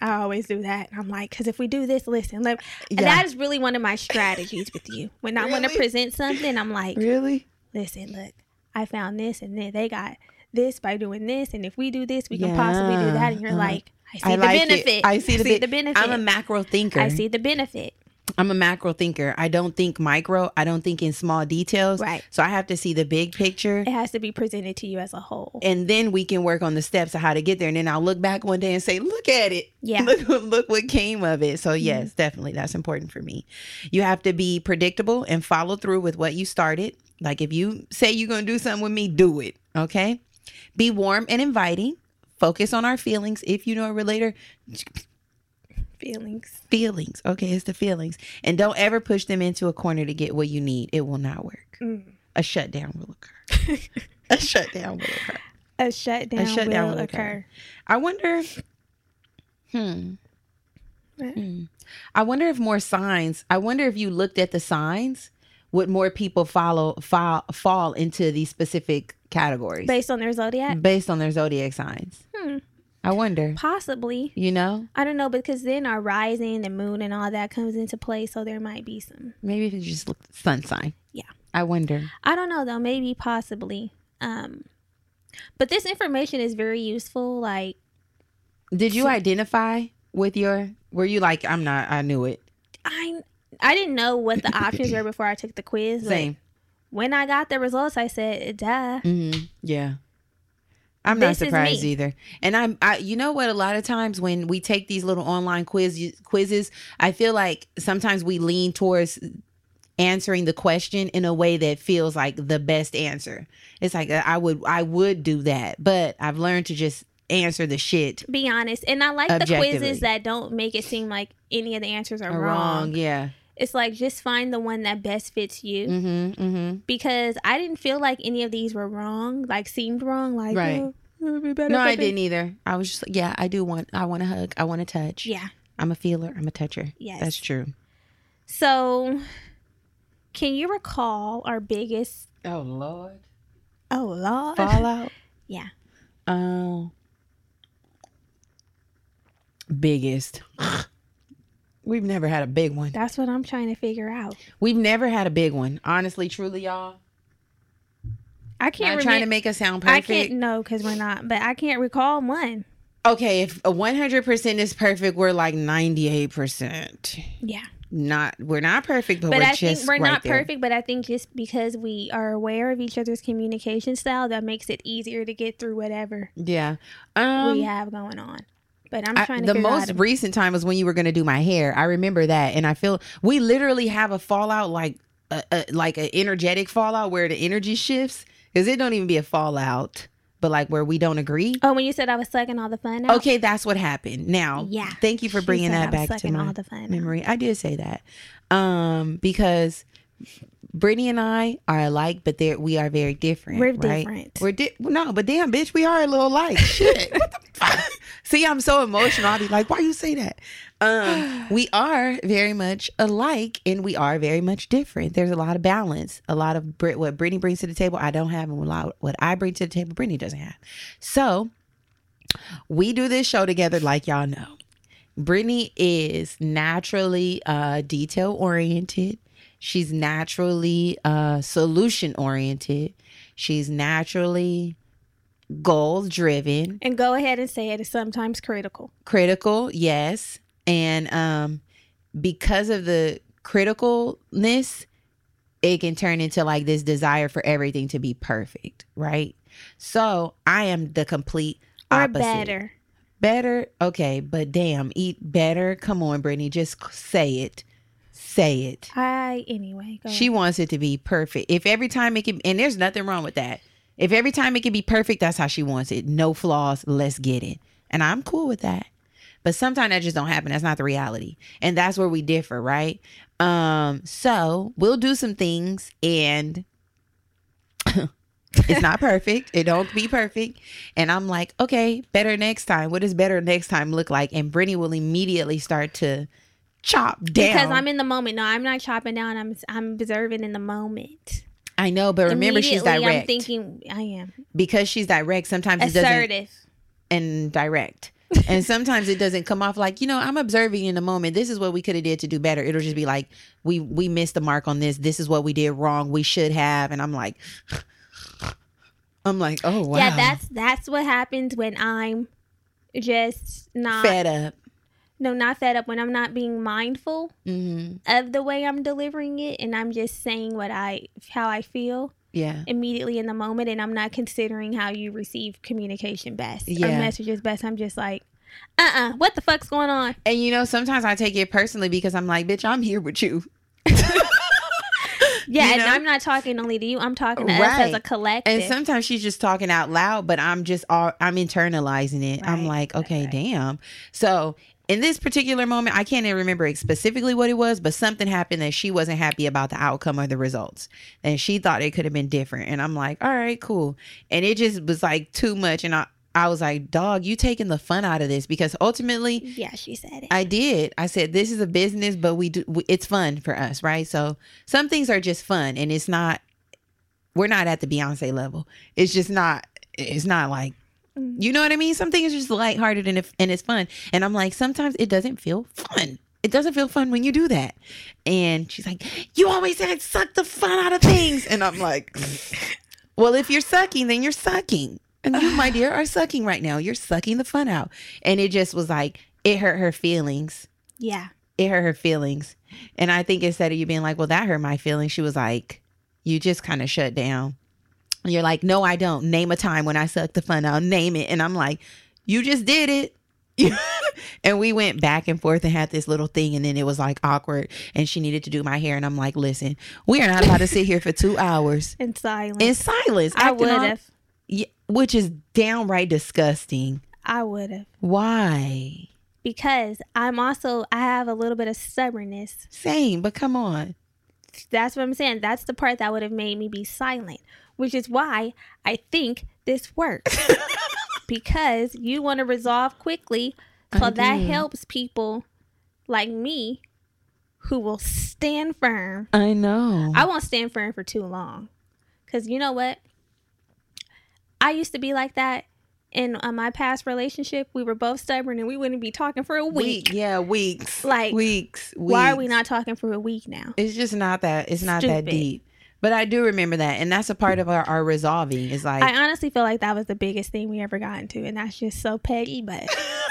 I always do that. I'm like, because if we do this, listen, like, Yeah. that is really one of my strategies with you. When I want to present something, I'm like, Really? listen, look, I found this and then they got this by doing this. And if we do this, we can possibly do that. And you're Yeah. like, I see I the like it. benefit. I see the, benefit. I'm a macro thinker. I see the benefit. I'm a macro thinker. I don't think micro. I don't think in small details. Right. So I have to see the big picture. It has to be presented to you as a whole. and then we can work on the steps of how to get there. And then I'll look back one day and say, "Look at it! Yeah. look, look what came of it." So mm-hmm. yes, definitely, that's important for me. You have to be predictable and follow through with what you started. Like if you say you're gonna do something with me, do it. Okay. Be warm and inviting. Focus on our feelings. If you know a relator, Feelings. feelings. Okay, it's the feelings, and don't ever push them into a corner to get what you need. It will not work. Mm. A shutdown will occur. a shutdown will occur. A shutdown, shutdown will will occur. occur. I wonder. Hmm. Hmm. I wonder if more signs. I wonder if you looked at the signs, would more people follow fall fall into these specific categories Based on their zodiac? based on their zodiac signs? I wonder. Possibly. You know, I don't know because then our rising, the moon, and all that comes into play. So there might be some. maybe if you just look sun sign. Yeah. I wonder. I don't know though. Maybe possibly. Um, but this information is very useful. Like Did you So- identify with your? Were you like, I'm not. I knew it. I, I didn't know what the options were before I took the quiz. Same. When I got the results, I said, "Duh." hmm Yeah. I'm This not surprised either. And I'm, I, you know what? A lot of times when we take these little online quiz quizzes, I feel like sometimes we lean towards answering the question in a way that feels like the best answer. It's like I would, I would do that, but I've learned to just answer the shit Be honest, and I like the quizzes that don't make it seem like any of the answers are or wrong. wrong. Yeah. It's like just find the one that best fits you. Mm-hmm. Mm-hmm. Because I didn't feel like any of these were wrong, like seemed wrong. Like, Right. oh, be better No, I didn't either. I was just like, yeah, I do want, I want to hug, I want to touch. Yeah. I'm a feeler. I'm a toucher. Yes. That's true. So, can you recall our biggest? Oh Lord. Oh Lord. Fallout. Yeah. Um, biggest. We've never had a big one. That's what I'm trying to figure out. We've never had a big one. Honestly, truly, y'all. I can't. can't trying to make us sound perfect. I can't no, because we're not. But I can't recall one. Okay, if a 100% is perfect, we're like 98%. Yeah. Not we're not perfect, but, But we're I just think we're right not there. perfect. But I think just because we are aware of each other's communication style, that makes it easier to get through whatever Yeah. Um we have going on. But I'm I- trying to the most recent time was when you were going to do my hair. I remember that, and I feel we literally have a fallout like a, a like an energetic fallout where the energy shifts because it don't even be a fallout, but like where we don't agree. oh, when you said I was sucking all the fun out. Okay, that's what happened. Now, Yeah. thank you for bringing that I back to my all the fun out. memory. I did say that, um, because Brittany and I are alike, but there we are very different. We're right? different. We're di- no, but damn, bitch, we are a little alike. Shit. What the fuck? See, I'm so emotional. I'll be like, why you say that? Um, we are very much alike, and we are very much different. There's a lot of balance. A lot of Brit- what Brittany brings to the table, I don't have, and a lot what I bring to the table, Brittany doesn't have. So we do this show together, like y'all know. Brittany is naturally uh, detail oriented. She's naturally uh, solution oriented. She's naturally goal driven, and go ahead and say it is sometimes critical. critical, yes. And um, because of the criticalness, it can turn into like this desire for everything to be perfect, right? So I am the complete Or opposite. better. Better, okay, but damn, eat better. Come on, Brittany, just say it. Say it. I anyway. She ahead. wants it to be perfect. If every time it can, and there's nothing wrong with that. If every time it can be perfect, that's how she wants it. No flaws. Let's get it. And I'm cool with that. But sometimes that just don't happen. That's not the reality. And that's where we differ, right? Um, so we'll do some things and it's not perfect. It don't be perfect. And I'm like, okay, better next time. What does better next time look like? And Brittany will immediately start to chop down. because I'm in the moment. No, I'm not chopping down. I'm I'm observing in the moment. I know, but remember she's direct. I'm thinking I am because she's direct, sometimes it doesn't assertive. and direct. and sometimes it doesn't come off like, you know, I'm observing in the moment. This is what we could have did to do better. It'll just be like, we we missed the mark on this. This is what we did wrong. We should have. And I'm like, I'm like, oh wow. Yeah, that's that's what happens when I'm just not fed up. No not fed up when I'm not being mindful hmm of the way I'm delivering it and I'm just saying what I how I feel Yeah. immediately in the moment and I'm not considering how you receive communication best or Yeah. messages best. I'm just like, uh uh what the fuck's going on? And you know, sometimes I take it personally because I'm like, bitch, I'm here with you. Yeah, You and know? I'm not talking only to you. I'm talking to us as a collective. And sometimes she's just talking out loud, but I'm just all I'm internalizing it. I'm like, okay, right. damn. So in this particular moment, I can't even remember specifically what it was, but something happened that she wasn't happy about the outcome of the results. And she thought it could have been different. And I'm like, all right, cool. And it just was like too much. And I, I was like, dog, you taking the fun out of this because ultimately yeah, she said it. I did. I said this is a business, but we do. We, it's fun for us, right? So some things are just fun, and it's not. We're not at the Beyonce level. It's just not. It's not like. Mm. You know what I mean? Something is just lighthearted and it, and it's fun. And I'm like, sometimes it doesn't feel fun. It doesn't feel fun when you do that. And she's like, you always said suck the fun out of things. And I'm like, well, if you're sucking, then you're sucking. And you, my dear, are sucking right now. You're sucking the fun out. And it just was like, it hurt her feelings. yeah. It hurt her feelings. And I think instead of you being like, well, that hurt my feelings, she was like, you just kind of shut down. And you're like, no, I don't. Name a time when I sucked the fun out. Name it. And I'm like, you just did it. and we went back and forth and had this little thing. And then it was like awkward. And she needed to do my hair. And I'm like, listen, we are not about to sit here for two hours In silence. in silence. I would have. Yeah, which is downright disgusting. I would have. Why? Because I'm also I have a little bit of stubbornness. Same, but come on. That's what I'm saying. That's the part that would have made me be silent, which is why I think this works. because you want to resolve quickly, so I that do. helps people like me who will stand firm. I know. I won't stand firm for too long. Cuz you know what? I used to be like that in uh, my past relationship. We were both stubborn and we wouldn't be talking for a week. Yeah, weeks. Like, weeks. Why are we not talking for a week now? It's just not that. It's not that deep. But I do remember that, and that's a part of our, our resolving. Is like I honestly feel like that was the biggest thing we ever got into, and that's just so petty. But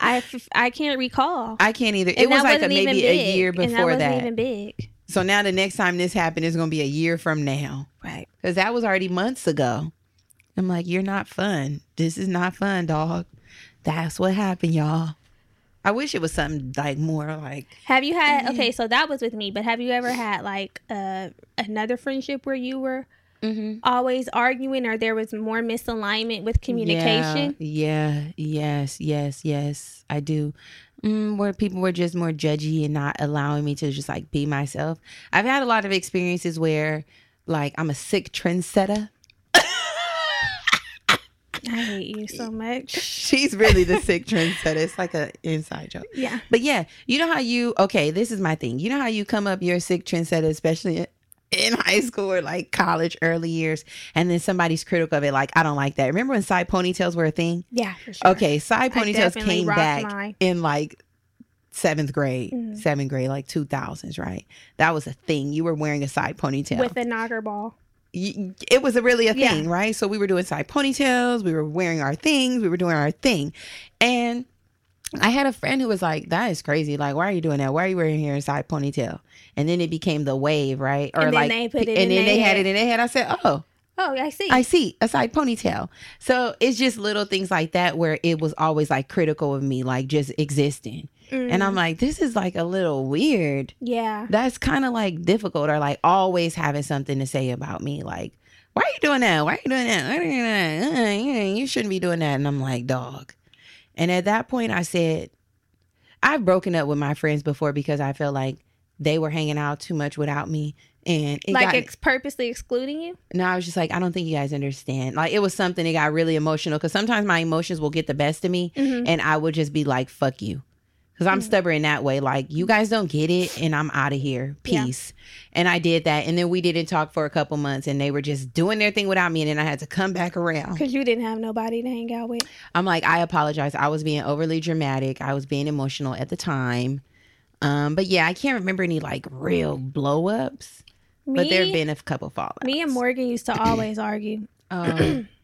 I, f- I can't recall. I can't either. It was like a, maybe a big, year and that before wasn't that. even big. So now the next time this happened is going to be a year from now, Right. because that was already months ago. I'm like, you're not fun. This is not fun, dog. That's what happened, y'all. I wish it was something like more like Have you had Mhm. okay? So that was with me, but have you ever had like uh, another friendship where you were always arguing, or there was more misalignment with communication? Yeah, yeah, yes, yes, yes. I do. mm, where people were just more judgy and not allowing me to just like be myself. I've had a lot of experiences where like I'm a sick trendsetter. I hate you so much. She's really the sick trendsetter. It's like an inside joke. Yeah. But yeah, you know how you okay, this is my thing. You know how you come up you're a sick trendsetter, especially in high school or like college early years, and then somebody's critical of it, like, I don't like that. Remember when side ponytails were a thing? Yeah, for sure. Okay, side ponytails came back mine. in like seventh grade, Mhm. seventh grade, like two thousands, right? That was a thing. You were wearing a side ponytail. With a knocker ball. It was a really a Yeah. thing, right? So we were doing side ponytails, we were wearing our things, we were doing our thing, and I had a friend who was like, "That is crazy! Like, why are you doing that? Why are you wearing your side ponytail?" And then it became the wave, right? Or And then like, they put it and then they had it in their head. I said, "Oh, Oh, I see. I see a side ponytail. So it's just little things like that where it was always like critical of me, like just existing. And I'm Mm, like, this is like a little weird. yeah. That's kind of like difficult or like always having something to say about me. Like, why are you doing that? Why are you doing that? Why are you doing that? Uh, You shouldn't be doing that. And I'm like, dog. And at that point, I said, I've broken up with my friends before because I felt like they were hanging out too much without me. And it like got, ex- purposely excluding you? no, I was just like, I don't think you guys understand. Like, it was something that got really emotional because sometimes my emotions will get the best of me Mhm. and I would just be like, fuck you. Because I'm Mhm. stubborn that way. Like, you guys don't get it and I'm out of here. Yeah. Peace. And I did that. And then we didn't talk for a couple months and they were just doing their thing without me. And then I had to come back around. Because you didn't have nobody to hang out with. I'm like, I apologize. I was being overly dramatic. I was being emotional at the time. Um, but yeah, I can't remember any like real blow ups. But there have been a couple fallouts. me and Morgan used to always argue. Um,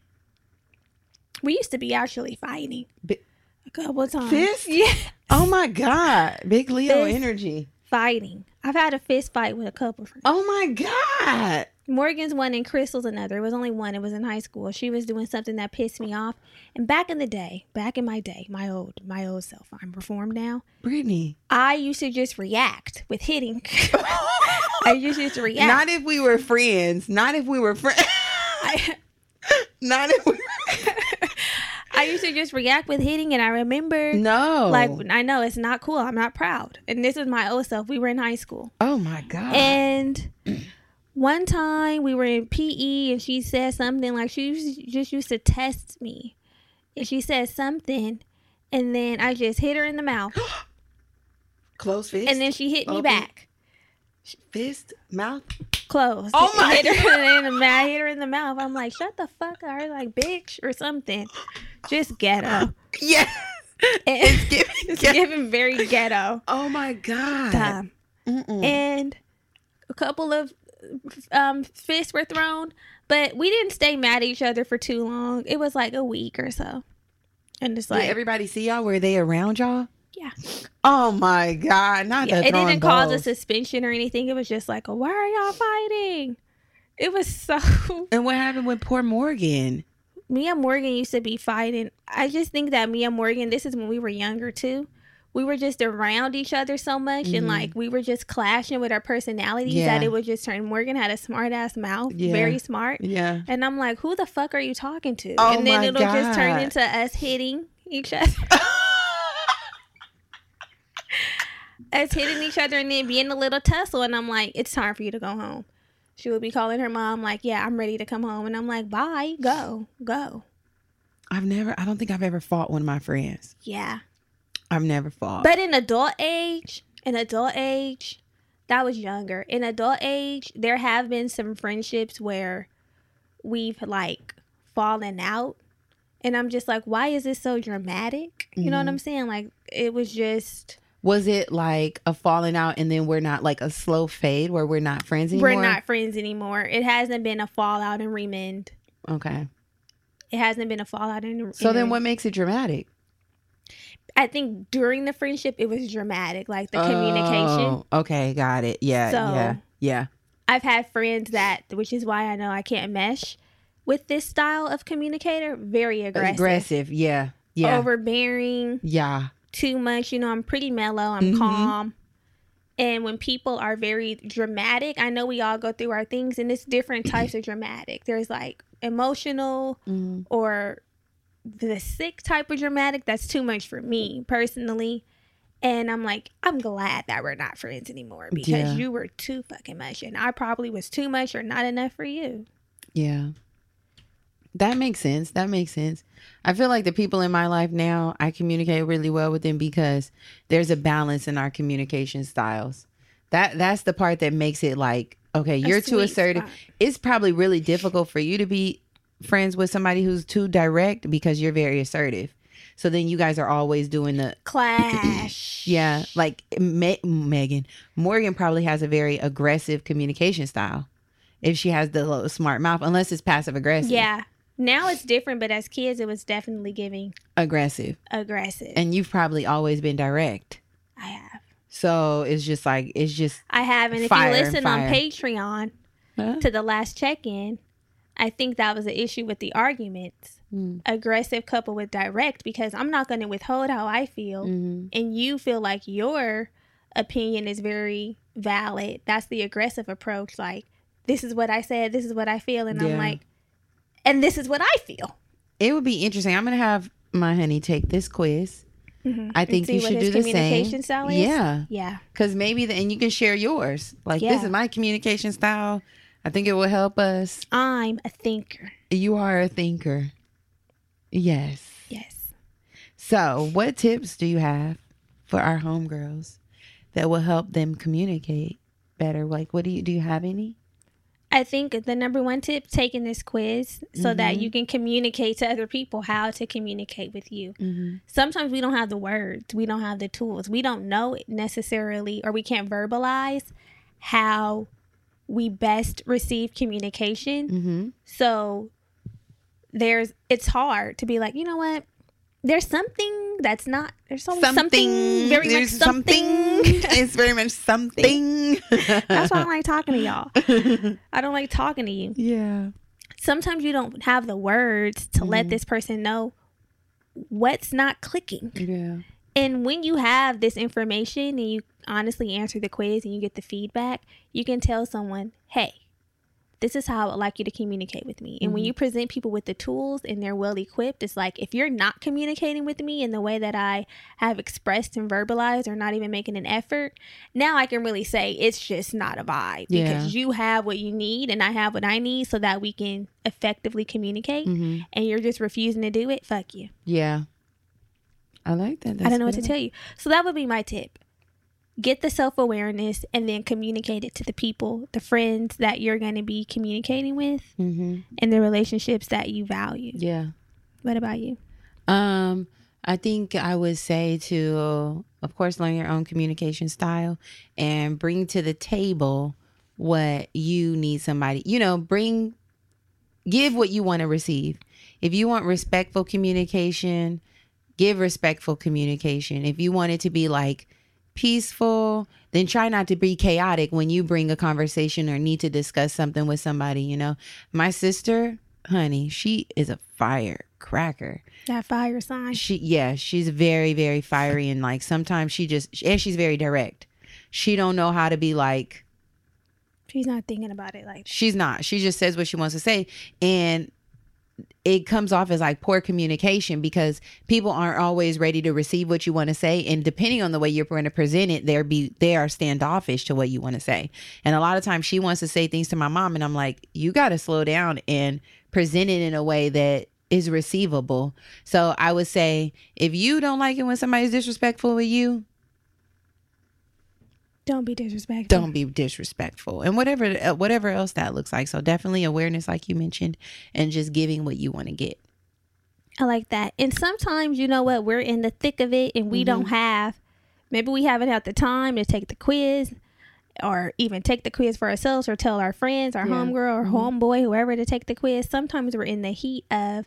We used to be actually fighting Bi- a couple of times. Fist? Yeah, Oh my God. Big Leo Fist. energy. fighting. I've had a fist fight with a couple friends. Oh my God. Morgan's one and Crystal's another. It was only one. It was in high school. She was doing something that pissed me off. And back in the day, back in my day, my old my old self, I'm reformed now. Brittany. I used to just react with hitting. I used to just react. Not if we were friends. Not if we were friends. Not if we I used to just react with hitting, and I remember, No. like, I know it's not cool. I'm not proud. And this is my old self. We were in high school. oh my God. And one time we were in PE and she said something like she just used to test me. And she said something and then I just hit her in the mouth. Close fist. And then she hit me Open. back. fist, mouth. Closed. Oh my hit her in the mouth. Hit her in the mouth. I'm like, shut the fuck up. I was like, bitch or something. Just ghetto. Yes. It's giving. it's yeah. giving very ghetto. Oh my God. And a couple of um, fists were thrown, but we didn't stay mad at each other for too long. It was like a week or so, and it's Did like, everybody see y'all? Were they around y'all? yeah, Oh my God. Not yeah. the it didn't cause a suspension or anything. It was just like, why are y'all fighting? It was so. And what happened with poor Morgan? Me and Morgan used to be fighting. I just think that me and Morgan, this is when we were younger too. We were just around each other so much, Mhm. and like we were just clashing with our personalities Yeah. that it would just turn. Morgan had a smart ass mouth, Yeah. very smart. Yeah. And I'm like, who the fuck are you talking to? Oh and then it'll just turn into us hitting each other. us hitting each other and then being a little tussle. And I'm like, it's time for you to go home. She would be calling her mom, like, yeah, I'm ready to come home. And I'm like, bye, go, go. I've never, I don't think I've ever fought one of my friends. Yeah. I've never fought. But in adult age, in adult age, that was younger. In adult age, there have been some friendships where we've like fallen out. And I'm just like, why is this so dramatic? You know what Mhm. I'm saying? Like, it was just, was it like a falling out and then we're not like a slow fade where we're not friends anymore? we're not friends anymore. It hasn't been a fallout and remend. Okay. It hasn't been a fallout and So then what makes it dramatic? I think during the friendship, it was dramatic, like the communication. Oh, okay, got it. Yeah, So- yeah, yeah. I've had friends that, which is why I know I can't mesh with this style of communicator. Very aggressive, Aggressive. Yeah, yeah, overbearing, yeah. Too much. You know, I'm pretty mellow. I'm Mhm. calm. And when people are very dramatic, I know we all go through our things, and it's different types of dramatic. There's like emotional Mhm. or the sick type of dramatic. That's too much for me personally. And I'm like, I'm glad that we're not friends anymore because Yeah. you were too fucking much. And I probably was too much or not enough for you. Yeah. That makes sense. That makes sense. I feel like the people in my life now, I communicate really well with them because there's a balance in our communication styles. That that's the part that makes it like, okay, you're too assertive. spot. It's probably really difficult for you to be friends with somebody who's too direct because you're very assertive. So then you guys are always doing the Clash. yeah, like Me- Megan Morgan probably has a very aggressive communication style. If she has the little smart mouth, unless it's passive aggressive. Yeah. Now it's different, but as kids, it was definitely giving aggressive. aggressive. And you've probably always been direct. I have. So it's just like it's just I have. And if you listen on Patreon Huh? to the last check in, I think that was the issue with the arguments. Mm. Aggressive couple with direct because I'm not going to withhold how I feel. Mhm. And you feel like your opinion is very valid. That's the aggressive approach. Like, this is what I said, this is what I feel. And Yeah. I'm like, and this is what I feel. it would be interesting. I'm gonna have my honey take this quiz. Mhm. I think you should do the same. style is. Yeah, Yeah. because maybe the, and you can share yours. Like this is my communication style. I think it will help us. I'm a thinker. You are a thinker. Yes. Yes. So, what tips do you have for our homegirls that will help them communicate better? Like, what do you do? You have any? I think the number one tip taking this quiz so that Mhm. you can communicate to other people how to communicate with you. Mm-hmm. Sometimes we don't have the words, we don't have the tools, we don't know it necessarily, or we can't verbalize how we best receive communication. Mm-hmm. So there's it's hard to be like, you know what? There's something that's not there's always something, very much There's something. it's very much something. That's why I don't like talking to y'all. I don't like talking to you. yeah. sometimes you don't have the words to let Mhm. this person know what's not clicking. Yeah. And when you have this information and you honestly answer the quiz and you get the feedback, you can tell someone, hey, this is how I would like you to communicate with me. And when Mhm. you present people with the tools and they're well equipped, it's like if you're not communicating with me in the way that I have expressed and verbalized or not even making an effort, now I can really say it's just not a vibe Yeah. because you have what you need and I have what I need so that we can effectively communicate Mm-hmm. and you're just refusing to do it. Fuck you. Yeah. I like that. I don't know what to tell you. So that would be my tip. Get the self awareness and then communicate it to the people, the friends that you're going to be communicating with, Mm-hmm. and the relationships that you value. Yeah. What about you? Um, I think I would say to, of course, learn your own communication style and bring to the table what you need somebody, you know, bring, give what you want to receive. If you want respectful communication, give respectful communication. If you want it to be like peaceful, then try not to be chaotic when you bring a conversation or need to discuss something with somebody, you know. My sister, honey, she is a firecracker That fire sign. she yeah she's very very fiery and like sometimes she just and she's very direct she don't know how to be like She's not thinking about it like she's not she just says what she wants to say and it comes off as like poor communication because people aren't always ready to receive what you want to say and depending on the way you're going to present it they're be they are standoffish to what you want to say. And a lot of times she wants to say things to my mom and i'm like you got to slow down and present it in a way that is receivable. So i would say if you don't like it when somebody's disrespectful with you don't be disrespectful. don't be disrespectful and whatever uh, whatever else that looks like so definitely awareness like you mentioned and just giving what you want to get I like that. And sometimes, you know what, we're in the thick of it and we Mm-hmm. don't have, maybe we haven't had the time to take the quiz or even take the quiz for ourselves or tell our friends, our Yeah. homegirl or Mhm. homeboy, whoever to take the quiz. Sometimes we're in the heat of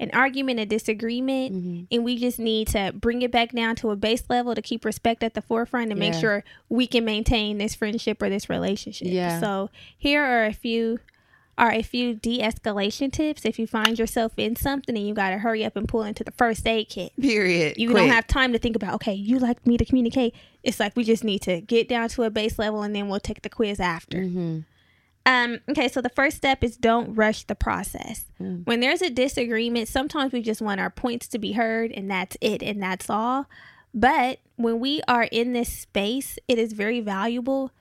an argument, a disagreement, Mm-hmm. and we just need to bring it back down to a base level to keep respect at the forefront and make sure we can maintain this friendship or this relationship. Yeah. So here are a few are a few de-escalation tips if you find yourself in something and you got to hurry up and pull into the first aid kit. period You Quick. don't have time to think about, okay, you like me to communicate. It's like we just need to get down to a base level and then we'll take the quiz after. Mhm. Um, okay, so the first step is don't rush the process. Mm. When there's a disagreement, sometimes we just want our points to be heard and that's it and that's all. But when we are in this space, it is very valuable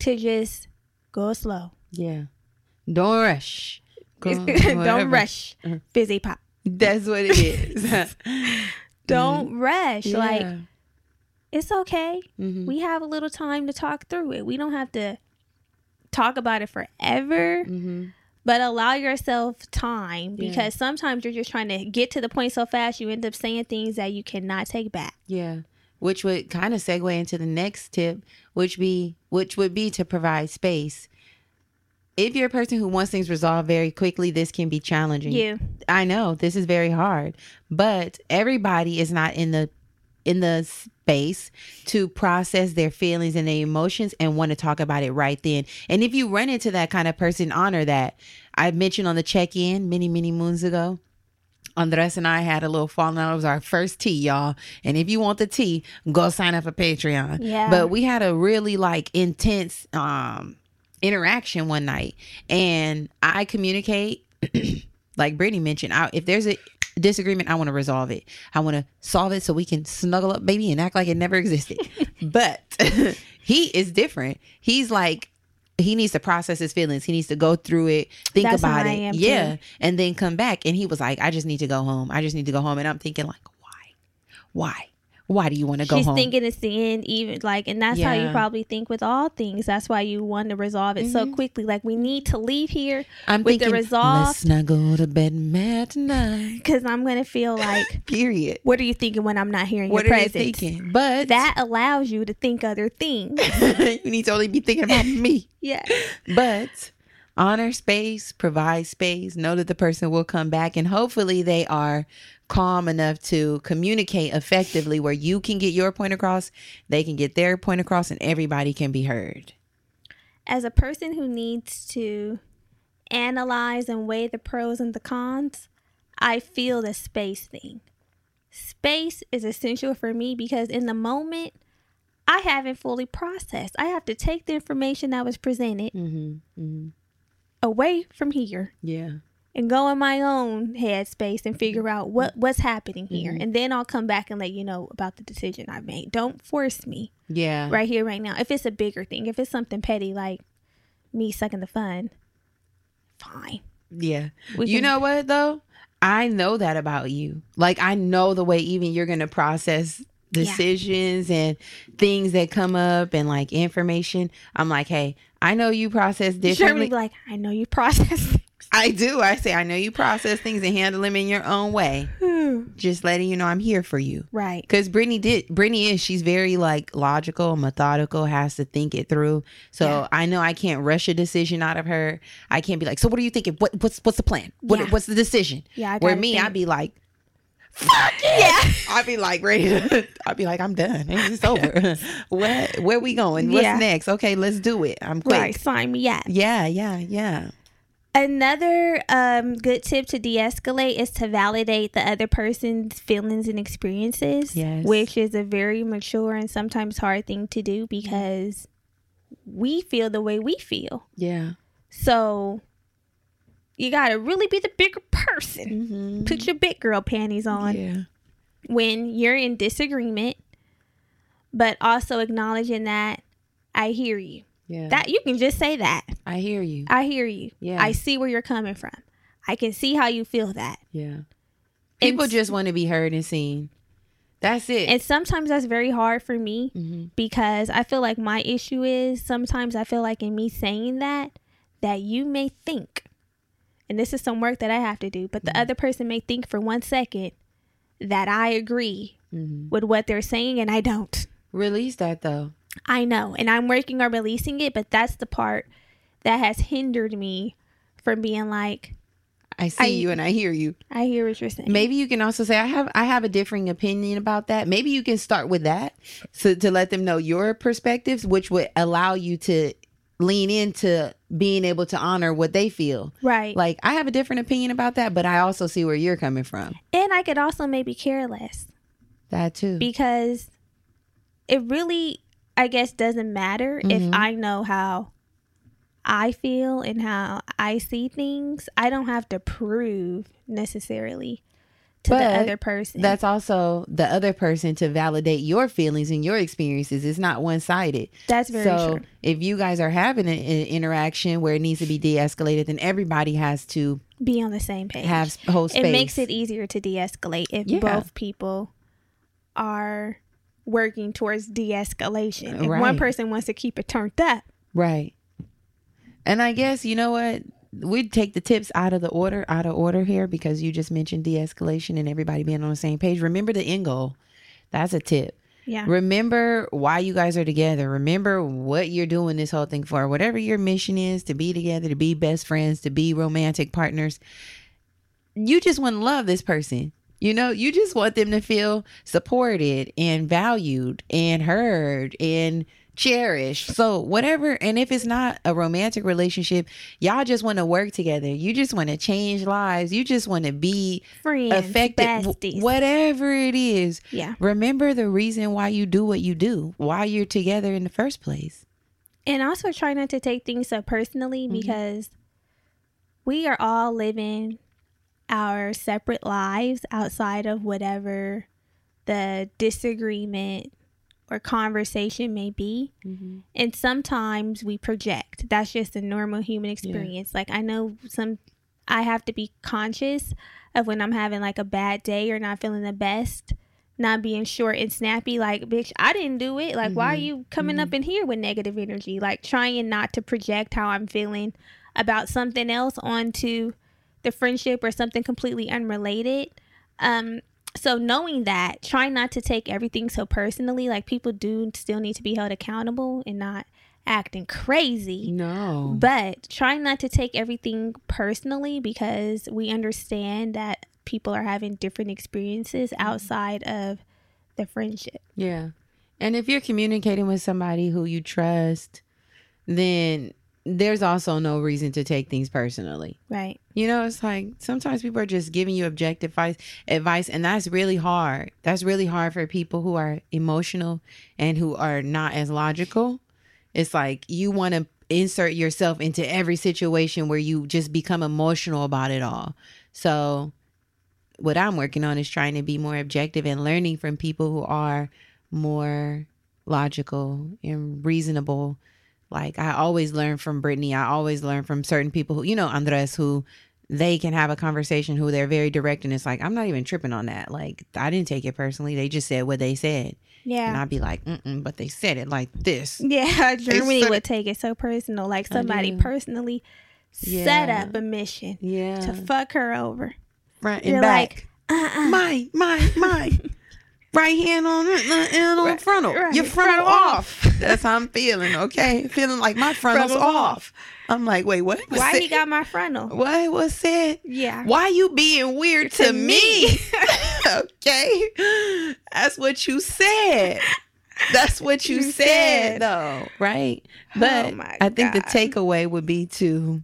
to just go slow. Yeah. Don't rush. Go- Don't rush. Mhm. Fizzy pop. That's what it is. Don't rush. Like it's okay. Mhm. We have a little time to talk through it. We don't have to talk about it forever, Mhm. but allow yourself time Yeah. because sometimes you're just trying to get to the point so fast you end up saying things that you cannot take back. Yeah. Which would kind of segue into the next tip, which be which would be to provide space. If you're a person who wants things resolved very quickly, this can be challenging. Yeah. I know this is very hard, but everybody is not in the in the space to process their feelings and their emotions and want to talk about it right then. And if you run into that kind of person, honor that. I mentioned on the check-in many, many moons ago. Andres and I had a little falling out. It was our first tea, y'all. And if you want the tea, go sign up for Patreon. Yeah. But we had a really like intense um interaction one night. And I communicate like Brittany mentioned, I, if there's a disagreement, I want to resolve it. I want to solve it so we can snuggle up, baby, and act like it never existed. but he is different. He's like, he needs to process his feelings. He needs to go through it, think That's about it, yeah, too. and then come back. And he was like, "I just need to go home. I just need to go home." And I'm thinking, like, why, why, why do you want to go She's home? thinking it's the end, even like, and that's how you probably think with all things. That's why you want to resolve it so Mhm. quickly. Like, we need to leave here I'm with the thinking, resolve- let's not go to bed mad tonight. because I'm gonna feel like, Period. what are you thinking when I'm not here in What your are you thinking? But That allows you to think other things. you need to only be thinking about me. yeah. But honor space, provide space, know that the person will come back, and hopefully they are calm enough to communicate effectively where you can get your point across, they can get their point across, and everybody can be heard. As a person who needs to analyze and weigh the pros and the cons, I feel the space thing. Space is essential for me because in the moment, I haven't fully processed. I have to take the information that was presented Mm-hmm. mm-hmm. Away from here Yeah. and go in my own headspace and figure out what what's happening here, Mhm. and then I'll come back and let you know about the decision I made. Don't force me Yeah. right here, right now. If it's a bigger thing, if it's something petty like me sucking the fun, fine. Yeah. We you can- know what though? I know that about you. Like I know the way even you're gonna process decisions and things that come up and like information. I'm like, hey, I know you process differently. be like, I know you process. I do. I say I know you process things and handle them in your own way. Just letting you know I'm here for you. right. Because Brittany did. Brittany is. She's very like logical, methodical. Has to think it through. So Yeah. I know I can't rush a decision out of her. I can't be like, so what are you thinking? What what's what's the plan? What Yeah. what's the decision? Yeah. I Where me. I'd be like, fuck yeah. I'd be like ready to. I'd be like, I'm done. It's over. what? Where we going? What's Yeah. next? Okay, let's do it. I'm quick. right. Sign me up. Yeah, yeah, yeah. Another um, good tip to de escalate is to validate the other person's feelings and experiences, Yes. which is a very mature and sometimes hard thing to do because we feel the way we feel. Yeah. So you got to really be the bigger person. Mm-hmm. Put your big girl panties on Yeah. when you're in disagreement, but also acknowledging that I hear you. Yeah. That you can just say that. I hear you. I hear you. Yeah. I see where you're coming from. I can see how you feel that. Yeah. People And- just want to be heard and seen. That's it. And sometimes that's very hard for me mm-hmm. because I feel like my issue is sometimes I feel like in me saying that that you may think and this is some work that I have to do, but the Mhm. other person may think for one second that I agree Mm-hmm. with what they're saying and I don't. Release that though. I know, and I'm working on releasing it, but that's the part that has hindered me from being like, I see I- you and I hear you. I hear what you're saying. Maybe you can also say I have I have a differing opinion about that. Maybe you can start with that so to let them know your perspectives, which would allow you to lean into being able to honor what they feel. Right. Like I have a different opinion about that, but I also see where you're coming from. and I could also maybe care less That too. because it really, I guess, doesn't matter if Mhm. I know how I feel and how I see things. I don't have to prove necessarily to the But other person. That's also the other person to validate your feelings and your experiences. It's not one sided. That's very so true. if you guys are having an, an interaction where it needs to be de-escalated, then everybody has to Be on the same page. have whole space. it makes it easier to de-escalate if Yeah. both people are working towards de-escalation. If one person wants to keep it turned up, right. And I guess you know what we'd take the tips out of the order out of order here because you just mentioned de-escalation and everybody being on the same page. Remember the end goal. That's a tip. yeah, Remember why you guys are together. Remember what you're doing this whole thing for. Whatever your mission is to be together, to be best friends, to be romantic partners. You just want to love this person. You know, you just want them to feel supported and valued and heard and cherished. So, whatever, and if it's not a romantic relationship, y'all just want to work together. You just want to change lives. You just want to be friends, effective. w- besties. Whatever it is, yeah, Remember the reason why you do what you do, why you're together in the first place. and also try not to take things so personally Mhm. because we are all living our separate lives outside of whatever the disagreement or conversation may be. And sometimes we project. That's just a normal human experience. Like I know some I have to be conscious of when I'm having like a bad day or not feeling the best, not being short and snappy like bitch, I didn't do it. Like why are Mhm. you coming up in here with negative energy? Like trying not to project how I'm feeling about something else onto the friendship or something completely unrelated. Um so knowing that, try not to take everything so personally. Like people do still need to be held accountable and not acting crazy. No. But try not to take everything personally because we understand that people are having different experiences mm-hmm. outside of the friendship. yeah. And if you're communicating with somebody who you trust, then there's also no reason to take things personally. Right. You know, it's like sometimes people are just giving you objective advice, advice, and that's really hard. That's really hard for people who are emotional and who are not as logical. It's like you want to insert yourself into every situation where you just become emotional about it all. So, what I'm working on is trying to be more objective and learning from people who are more logical and reasonable. Like I always learn from Brittany. I always learn from certain people who, you know, Andres, who they can have a conversation who they're very direct and it's like, I'm not even tripping on that. Like I didn't take it personally. They just said what they said. Yeah. And I'd be like, mm but they said it like this. Yeah, Germani would take it so personal. Like somebody personally set up a mission Yeah. to fuck her over. Right. and You're back. like, uh-uh. my, my, my. Right hand on it, on Right, frontal. right. Your frontal Frontal off. That's how I'm feeling, okay? Feeling like my frontal's Frontal's off. I'm like, wait, what? Why said? he got my frontal? What was said? Yeah. Why you being weird to, To me? me. okay. That's what you said. That's what you, You said, said. though, right? Oh but Oh I think the takeaway would be to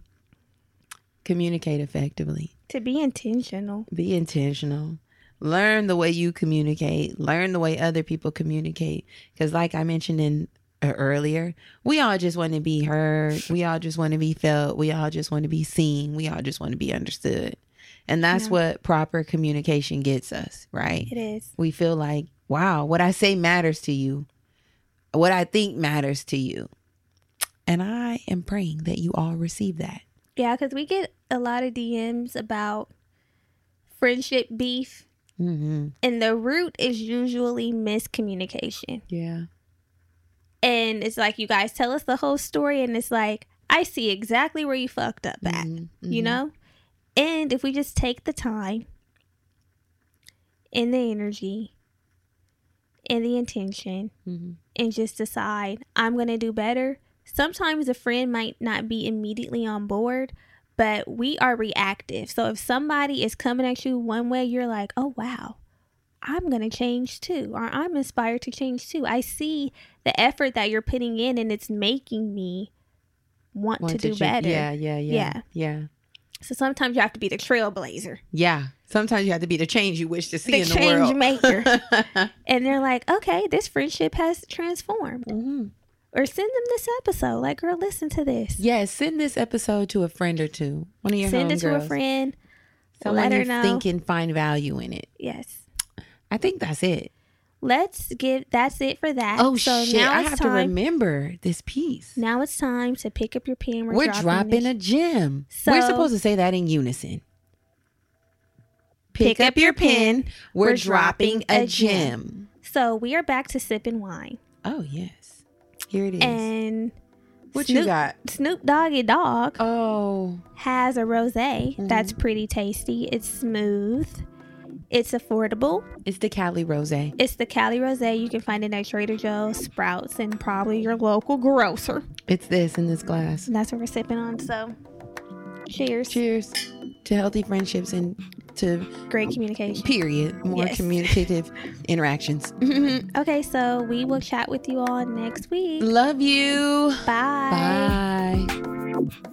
communicate effectively. To be intentional. Be intentional. Learn the way you communicate. Learn the way other people communicate. Because, like I mentioned in uh, earlier, we all just want to be heard. We all just want to be felt. We all just want to be seen. We all just want to be understood. And that's Yeah. what proper communication gets us, right? It is. We feel like, wow, what I say matters to you. What I think matters to you. And I am praying that you all receive that. Yeah, because we get a lot of DMs about friendship beef, Mm-hmm. and the root is usually miscommunication. Yeah. And it's like, you guys tell us the whole story, and it's like, I see exactly where you fucked up at, Mhm, you mhm. know? And if we just take the time and the energy and the intention Mhm. and just decide I'm going to do better. Sometimes a friend might not be immediately on board, but we are reactive. So if somebody is coming at you one way, you're like, oh, wow, I'm going to change too, or I'm inspired to change too. I see the effort that you're putting in, and it's making me want, Want to do cha- better. Yeah, yeah, yeah, Yeah. yeah, So sometimes you have to be the trailblazer, yeah. Sometimes you have to be the change you wish to see the in the change world. maker. and they're like, okay, this friendship has transformed. Mhm. Or send them this episode. Like, girl, listen to this. Yes, send this episode to a friend or two. One of your send it to a friend. Someone Let her know. think can find value in it. Yes. I think that's it. Let's give that's it for that. Oh so shit! I have to remember this piece. now it's time to pick up your pen. We're, We're dropping the- a gem. So, We're supposed to say that in unison. Pick, up your pen. We're, dropping, a gem. So we are back to sipping wine. Oh yes, here it is. And what Snoop, you got? Snoop Doggy Dogg Oh, has a rosé Mm-hmm. that's pretty tasty. It's smooth. It's affordable. it's the Cali Rose. It's the Cali Rosé. You can find it at Trader Joe's, Sprouts, and probably your local grocer. It's this in this glass. And that's what we're sipping on. So, cheers. Cheers to healthy friendships and to Great communication. period more Yes. communicative interactions. Mm-hmm. okay, so we will chat with you all next week. Love you. Bye. Bye.